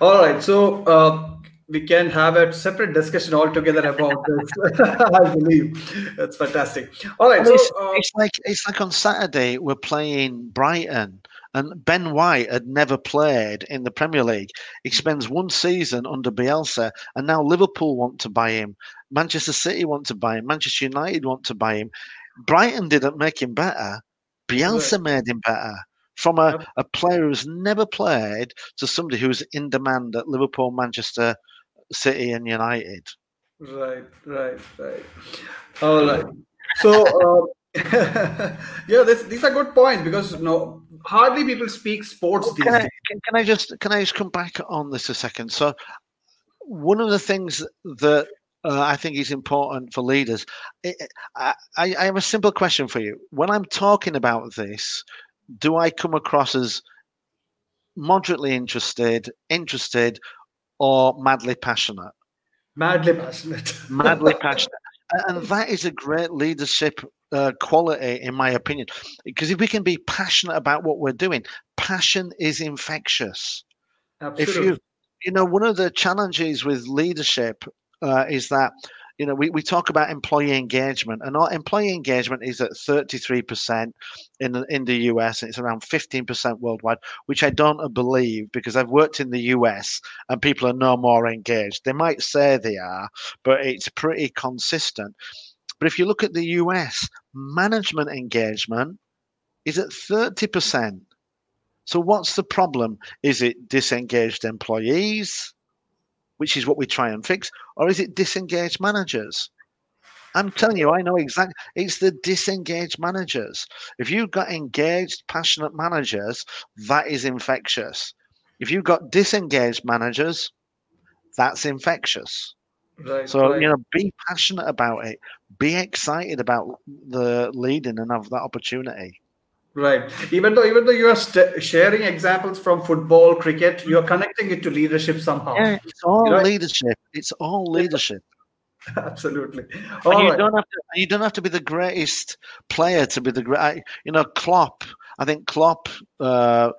All right, so uh, we can have a separate discussion altogether about this. I believe that's fantastic. All right, so it's, uh, it's like it's like on Saturday we're playing Brighton. And Ben White had never played in the Premier League. He spends one season under Bielsa, and now Liverpool want to buy him. Manchester City want to buy him. Manchester United want to buy him. Brighton didn't make him better. Bielsa right. made him better. From a, a player who's never played to somebody who's in demand at Liverpool, Manchester City, and United. Right, right, right. All right. So, uh, yeah, this, these are good points because you know, hardly people speak sports well, these can days. I, can, can I just can I just come back on this a second? So, one of the things that uh, I think is important for leaders. I, I, I have a simple question for you. When I'm talking about this, do I come across as moderately interested, interested, or madly passionate? Madly passionate. madly passionate. And that is a great leadership uh, quality, in my opinion. Because if we can be passionate about what we're doing, passion is infectious. Absolutely. If you, you know, one of the challenges with leadership uh, is that you know we, we talk about employee engagement and our employee engagement is at 33% in the, in the US and it's around 15% worldwide which I don't believe because I've worked in the US and people are no more engaged. They might say they are but it's pretty consistent. But if you look at the US management engagement is at 30% so what's the problem? Is it disengaged employees which is what we try and fix, or is it disengaged managers? I'm telling you, I know exactly. It's the disengaged managers. If you've got engaged, passionate managers, that is infectious. If you've got disengaged managers, that's infectious. Right, so right. you know, be passionate about it. Be excited about the leading and have that opportunity. Right. Even though even though you are st- sharing examples from football, cricket, you are connecting it to leadership somehow. Yeah, it's all you know? leadership. It's all leadership. Absolutely. All and you right. don't have to. You don't have to be the greatest player to be the great. You know, Klopp. I think Klopp. Uh,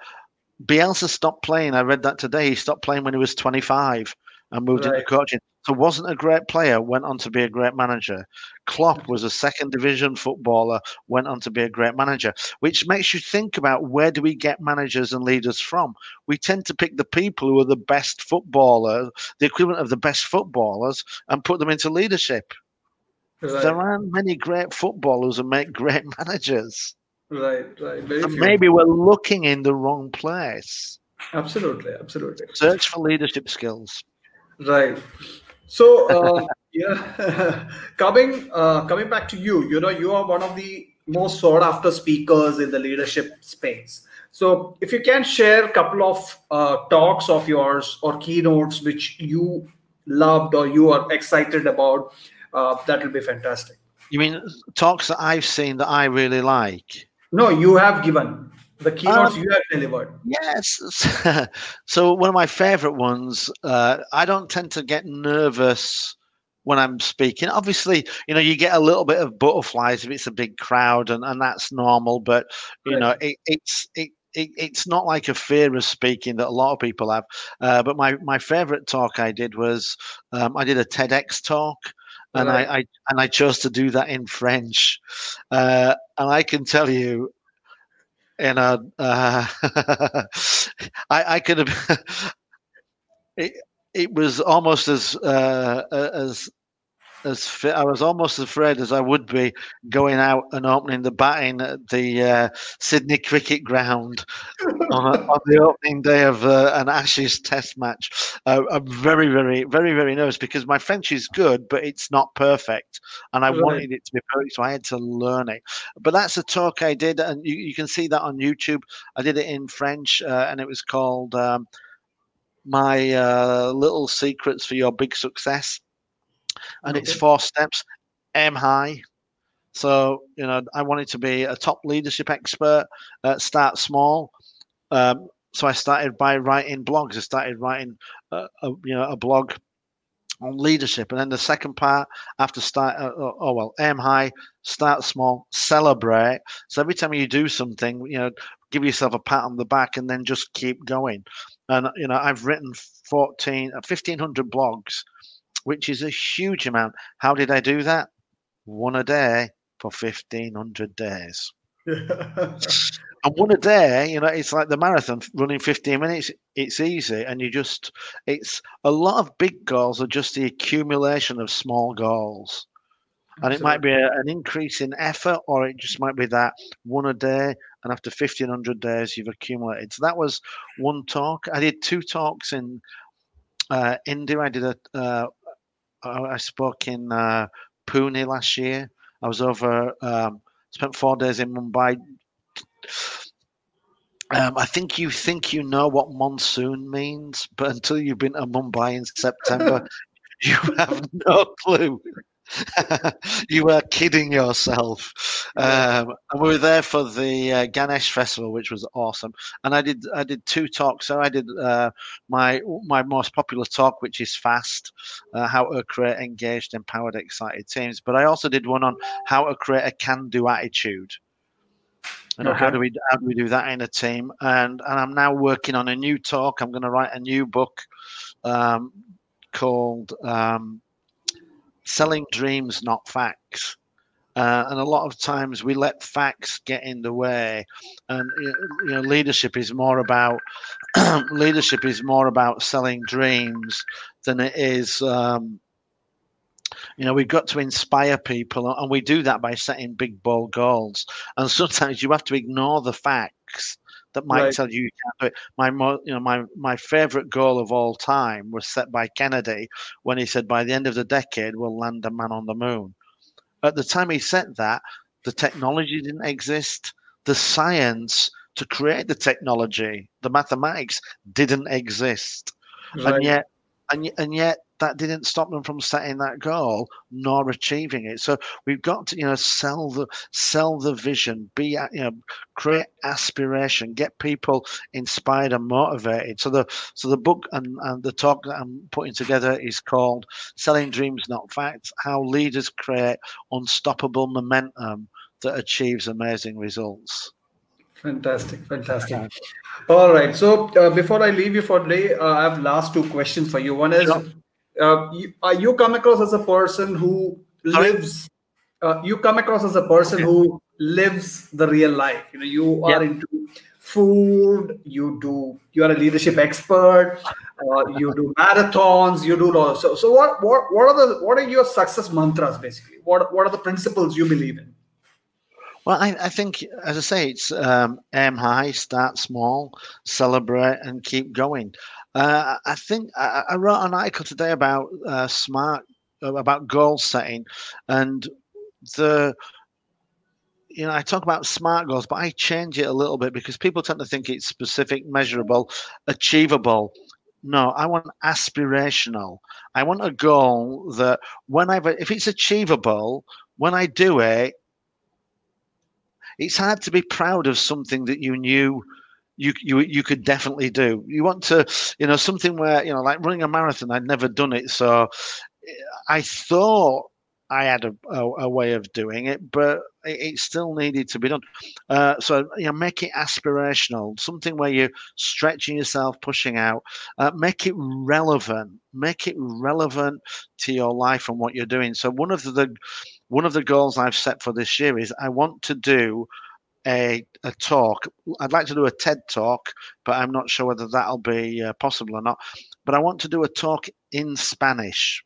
Bielsa stopped playing. I read that today. He stopped playing when he was 25 and moved right. into coaching. So wasn't a great player, went on to be a great manager. Klopp was a second division footballer, went on to be a great manager, which makes you think about where do we get managers and leaders from? We tend to pick the people who are the best footballers, the equivalent of the best footballers, and put them into leadership. Right. There aren't many great footballers who make great managers. Right, right. Maybe we're looking in the wrong place. Absolutely, absolutely. Search for leadership skills. Right. So uh, yeah, coming uh, coming back to you, you know, you are one of the most sought after speakers in the leadership space. So if you can share a couple of uh, talks of yours or keynotes which you loved or you are excited about, uh, that will be fantastic. You mean talks that I've seen that I really like? No, you have given the keynotes um, you have delivered. Yes. so one of my favorite ones. Uh, I don't tend to get nervous when I'm speaking. Obviously, you know, you get a little bit of butterflies if it's a big crowd, and, and that's normal. But you right. know, it, it's it, it, it's not like a fear of speaking that a lot of people have. Uh, but my my favorite talk I did was um, I did a TEDx talk. And right. I, I, and I chose to do that in French, uh, and I can tell you, and uh, uh I, I could have. it, it was almost as uh, as as fit. I was almost as afraid as I would be going out and opening the batting at the uh, Sydney Cricket Ground on, a, on, the opening day of uh, an Ashes Test match. Uh, I'm very, very, very, very nervous because my French is good, but it's not perfect, and I wanted it to be perfect, so I had to learn it. But that's a talk I did, and you, you can see that on YouTube. I did it in French, uh, and it was called. Um, my uh, little secrets for your big success and okay. it's four steps. Aim high. So you know, I wanted to be a top leadership expert. Uh, start small. Um, so I started by writing blogs. I started writing, a, a, you know, a blog on leadership, and then the second part after start. Uh, oh, oh well, aim high, start small, celebrate. So every time you do something, you know, give yourself a pat on the back, and then just keep going. And you know, I've written 14, 1500 blogs which is a huge amount. How did I do that? One a day for 1500 days. and one a day, you know, it's like the marathon running 15 minutes. It's easy. And you just, it's a lot of big goals are just the accumulation of small goals. And it might be a, an increase in effort, or it just might be that one a day. And after 1500 days, you've accumulated. So that was one talk. I did two talks in uh, India. I did a, uh, I spoke in uh, Pune last year. I was over, um, spent four days in Mumbai. Um, I think you think you know what monsoon means, but until you've been to Mumbai in September, you have no clue. you were kidding yourself. Um, and we were there for the uh, Ganesh festival, which was awesome. And I did I did two talks. So I did uh, my my most popular talk, which is fast, uh, how to create engaged, empowered, excited teams. But I also did one on how to create a can-do attitude. And okay. how do we how do we do that in a team? And and I'm now working on a new talk. I'm going to write a new book um, called. Um, selling dreams, not facts. Uh, and a lot of times we let facts get in the way, and you know, leadership is more about leadership is more about selling dreams than it is. Um, you know, we've got to inspire people, and we do that by setting big, bold goals. And sometimes you have to ignore the facts that might right. tell you you can't do it. My you know my my favorite goal of all time was set by Kennedy when he said by the end of the decade we'll land a man on the moon. At the time he said that, the technology didn't exist, the science to create the technology, the mathematics didn't exist, right. and yet and and yet that didn't stop them from setting that goal nor achieving it. So we've got to, you know, sell the sell the vision, be you know, create aspiration, get people inspired and motivated. So the so the book and, and the talk that I'm putting together is called Selling Dreams Not Facts: How Leaders Create Unstoppable Momentum that Achieves Amazing Results. Fantastic, fantastic. All right. So uh, before I leave you for today, uh, I have last two questions for you. One is, sure uh, you, uh, you come across as a person who lives uh, you come across as a person okay. who lives the real life you know you are into food you do you are a leadership expert uh, you do marathons you do all so so what what what are the what are your success mantras basically what what are the principles you believe in well, I, I, think, as I say, it's um, aim high, start small, celebrate, and keep going. Uh, I think I, I, wrote an article today about uh, smart, uh, about goal setting, and the you know, I talk about smart goals, but I change it a little bit because people tend to think it's specific, measurable, achievable. No, I want aspirational. I want a goal that when I, if it's achievable, when I do it, it's hard to be proud of something that you knew you you you could definitely do. You want to, you know, something where you know, like running a marathon. I'd never done it, so I thought I had a, a, a way of doing it, but it, it still needed to be done. Uh, so you know, make it aspirational, something where you're stretching yourself, pushing out. Uh, make it relevant. Make it relevant to your life and what you're doing. So one of the one of the goals I've set for this year is I want to do a, a talk. I'd like to do a TED talk, but I'm not sure whether that'll be uh, possible or not. But I want to do a talk in Spanish.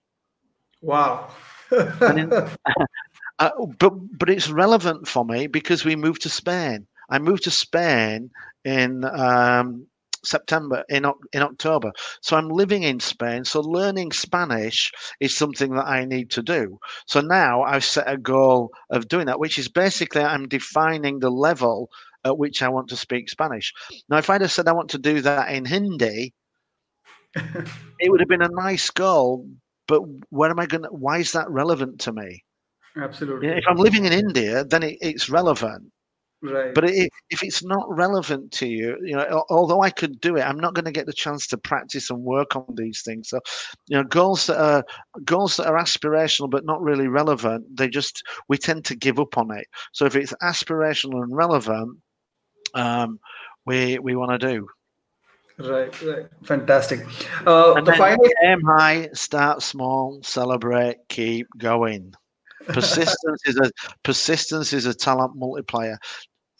Wow. in, uh, but but it's relevant for me because we moved to Spain. I moved to Spain in um, September in in October. So I'm living in Spain. So learning Spanish is something that I need to do. So now I've set a goal of doing that, which is basically I'm defining the level at which I want to speak Spanish. Now, if I'd have said I want to do that in Hindi, it would have been a nice goal. But where am I going? to Why is that relevant to me? Absolutely. If I'm living in India, then it, it's relevant. Right. But if, if it's not relevant to you, you know, although I could do it, I'm not going to get the chance to practice and work on these things. So, you know, goals that are goals that are aspirational but not really relevant, they just we tend to give up on it. So if it's aspirational and relevant, um, we we want to do. Right, right, fantastic. Uh, and the final aim high, start small, celebrate, keep going. Persistence is a persistence is a talent multiplier.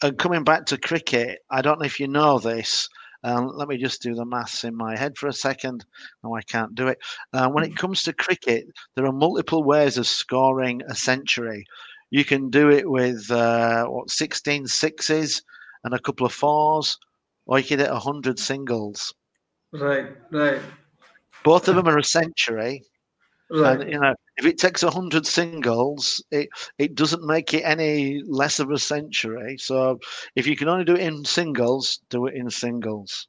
And coming back to cricket, I don't know if you know this. Um, let me just do the maths in my head for a second. No, I can't do it. Uh, when it comes to cricket, there are multiple ways of scoring a century. You can do it with uh, what 16 sixes and a couple of fours, or you can hit 100 singles. Right, right. Both of them are a century. Right. And, you know, if it takes a hundred singles, it it doesn't make it any less of a century. So if you can only do it in singles, do it in singles.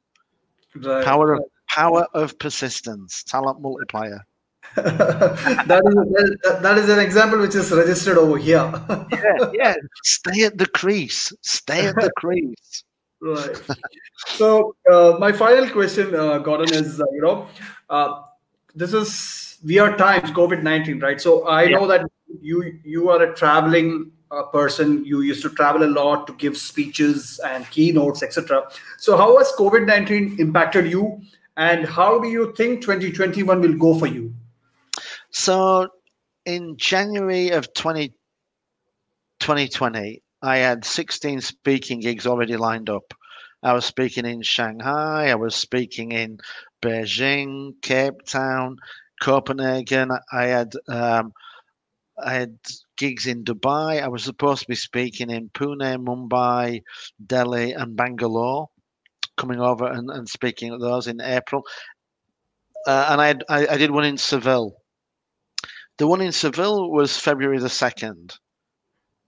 Right. Power of power of persistence, talent multiplier. that is that, that is an example which is registered over here. yeah, yeah. Stay at the crease. Stay at the crease. Right. So uh, my final question, uh, Gordon, is uh, you know, uh, this is weird times, COVID nineteen, right? So I yeah. know that you you are a traveling uh, person. You used to travel a lot to give speeches and keynotes, etc. So how has COVID nineteen impacted you, and how do you think twenty twenty one will go for you? So in January of 20, 2020, I had 16 speaking gigs already lined up. I was speaking in Shanghai, I was speaking in Beijing, Cape Town, Copenhagen. I had um, I had gigs in Dubai. I was supposed to be speaking in Pune, Mumbai, Delhi, and Bangalore. Coming over and, and speaking at those in April, uh, and I, had, I I did one in Seville. The one in Seville was February the second.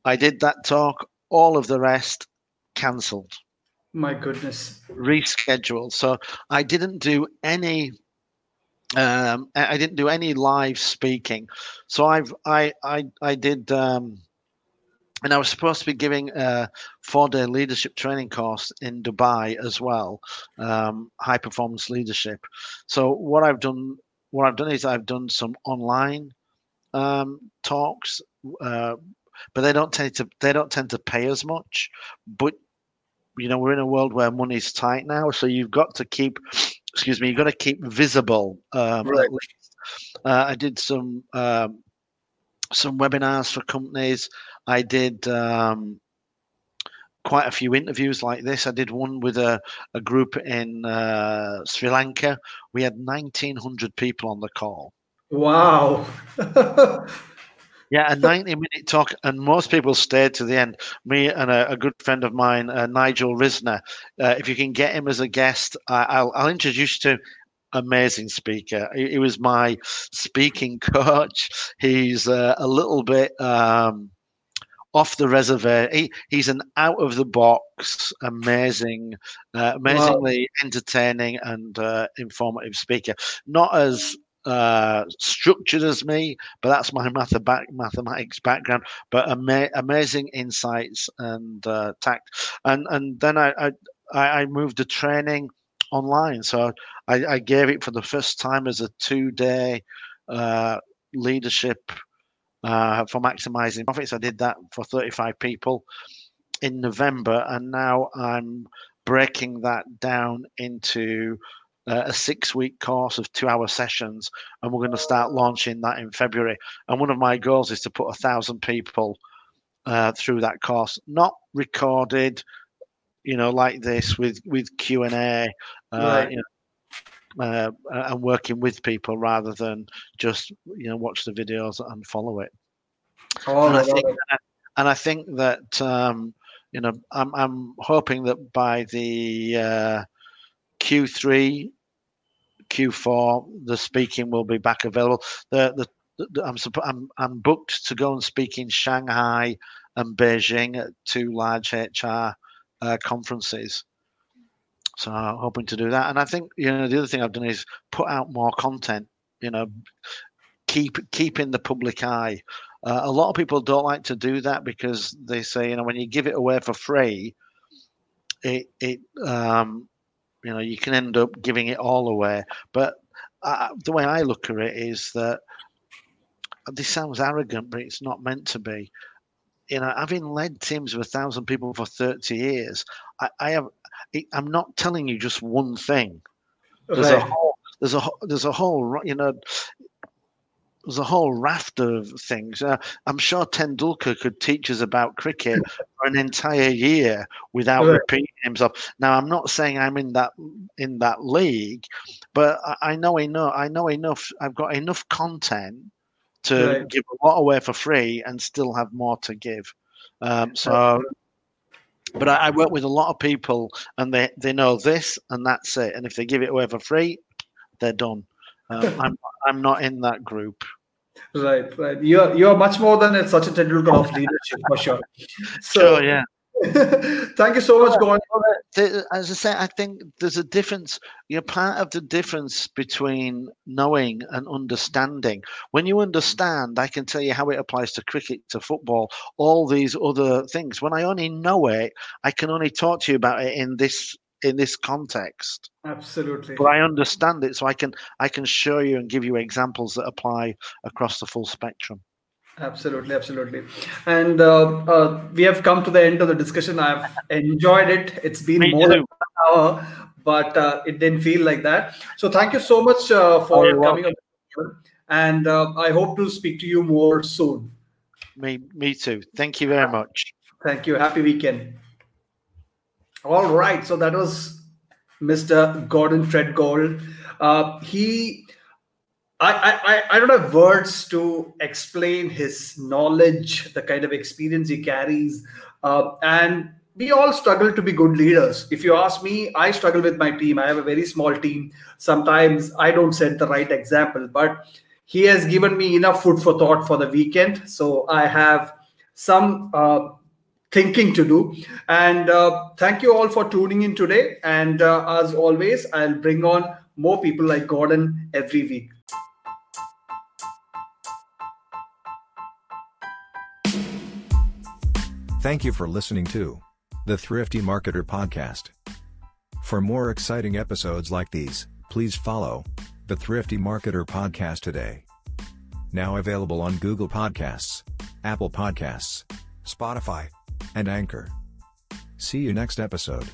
I did that talk. All of the rest cancelled. My goodness. Rescheduled. So I didn't do any um, I didn't do any live speaking, so I've I I I did, um, and I was supposed to be giving a four-day leadership training course in Dubai as well, um, high performance leadership. So what I've done, what I've done is I've done some online um, talks, uh, but they don't tend to they don't tend to pay as much. But you know we're in a world where money's tight now, so you've got to keep excuse me, you've got to keep visible. Um, right. uh, I did some um, some webinars for companies. I did um, quite a few interviews like this. I did one with a, a group in uh, Sri Lanka. We had 1,900 people on the call. Wow. Yeah, a 90 minute talk, and most people stayed to the end. Me and a, a good friend of mine, uh, Nigel Risner. Uh, if you can get him as a guest, I, will I'll introduce you to amazing speaker. He, he, was my speaking coach. He's uh, a little bit um, off the reservoir. He, he's an out of the box, amazing, uh, amazingly wow. entertaining and uh, informative speaker. Not as uh, structured as me, but that's my math- mathematics background. But ama- amazing insights and uh, tact. And and then I, I I moved the training online, so I, I gave it for the first time as a two day uh, leadership uh, for maximizing profits. I did that for 35 people in November, and now I'm breaking that down into uh, a six week course of two hour sessions, and we're going to start launching that in February. And one of my goals is to put a thousand people uh, through that course, not recorded, you know, like this with with Q and A. Uh, right. You know, uh, and working with people rather than just you know watch the videos and follow it. Oh, and, I think, and I think that um, you know I'm I'm hoping that by the uh, Q3, Q4, the speaking will be back available. The the I'm, I'm I'm booked to go and speak in Shanghai and Beijing at two large HR uh, conferences. So I'm hoping to do that. And I think you know the other thing I've done is put out more content. You know, keep keeping the public eye. Uh, a lot of people don't like to do that because they say you know when you give it away for free, it it um, you know you can end up giving it all away. But uh, the way I look at it is that this sounds arrogant, but it's not meant to be. You know, having led teams of a thousand people for 30 years, I, I have. I'm not telling you just one thing. There's right. a whole, there's a there's a whole you know there's a whole raft of things. Uh, I'm sure Tendulkar could teach us about cricket for an entire year without right. repeating himself. Now, I'm not saying I'm in that in that league, but I, I know enough. I know enough. I've got enough content to right. give a lot away for free and still have more to give. Um, so, but I, I, work with a lot of people and they, they know this and that's it. And if they give it away for free, they're done. Um, I'm I'm not in that group. Right, right. You're you're much more than a, such a Tendulkar of leadership for sure. So sure, yeah. Thank you so much, Gordon. As I say, I think there's a difference. You're part of the difference between knowing and understanding. When you understand, I can tell you how it applies to cricket, to football, all these other things. When I only know it, I can only talk to you about it in this in this context. Absolutely. But I understand it, so I can I can show you and give you examples that apply across the full spectrum. Absolutely, absolutely. And uh, uh, we have come to the end of the discussion. I've enjoyed it. It's been Me more than an hour, but uh, it didn't feel like that. So thank you so much uh, for oh, coming on. And uh, I hope to speak to you more soon. Me, me too. Thank you very much. Thank you. Happy weekend. All right. So that was Mr. Gordon Tredgold. Uh, he I, I, I don't have words to explain his knowledge, the kind of experience he carries. Uh, and we all struggle to be good leaders. If you ask me, I struggle with my team. I have a very small team. Sometimes I don't set the right example, but he has given me enough food for thought for the weekend. So I have some uh, thinking to do. And uh, thank you all for tuning in today. And uh, as always, I'll bring on more people like Gordon every week. Thank you for listening to the Thrifty Marketer Podcast. For more exciting episodes like these, please follow the Thrifty Marketer Podcast today. Now available on Google Podcasts, Apple Podcasts, Spotify, and Anchor. See you next episode.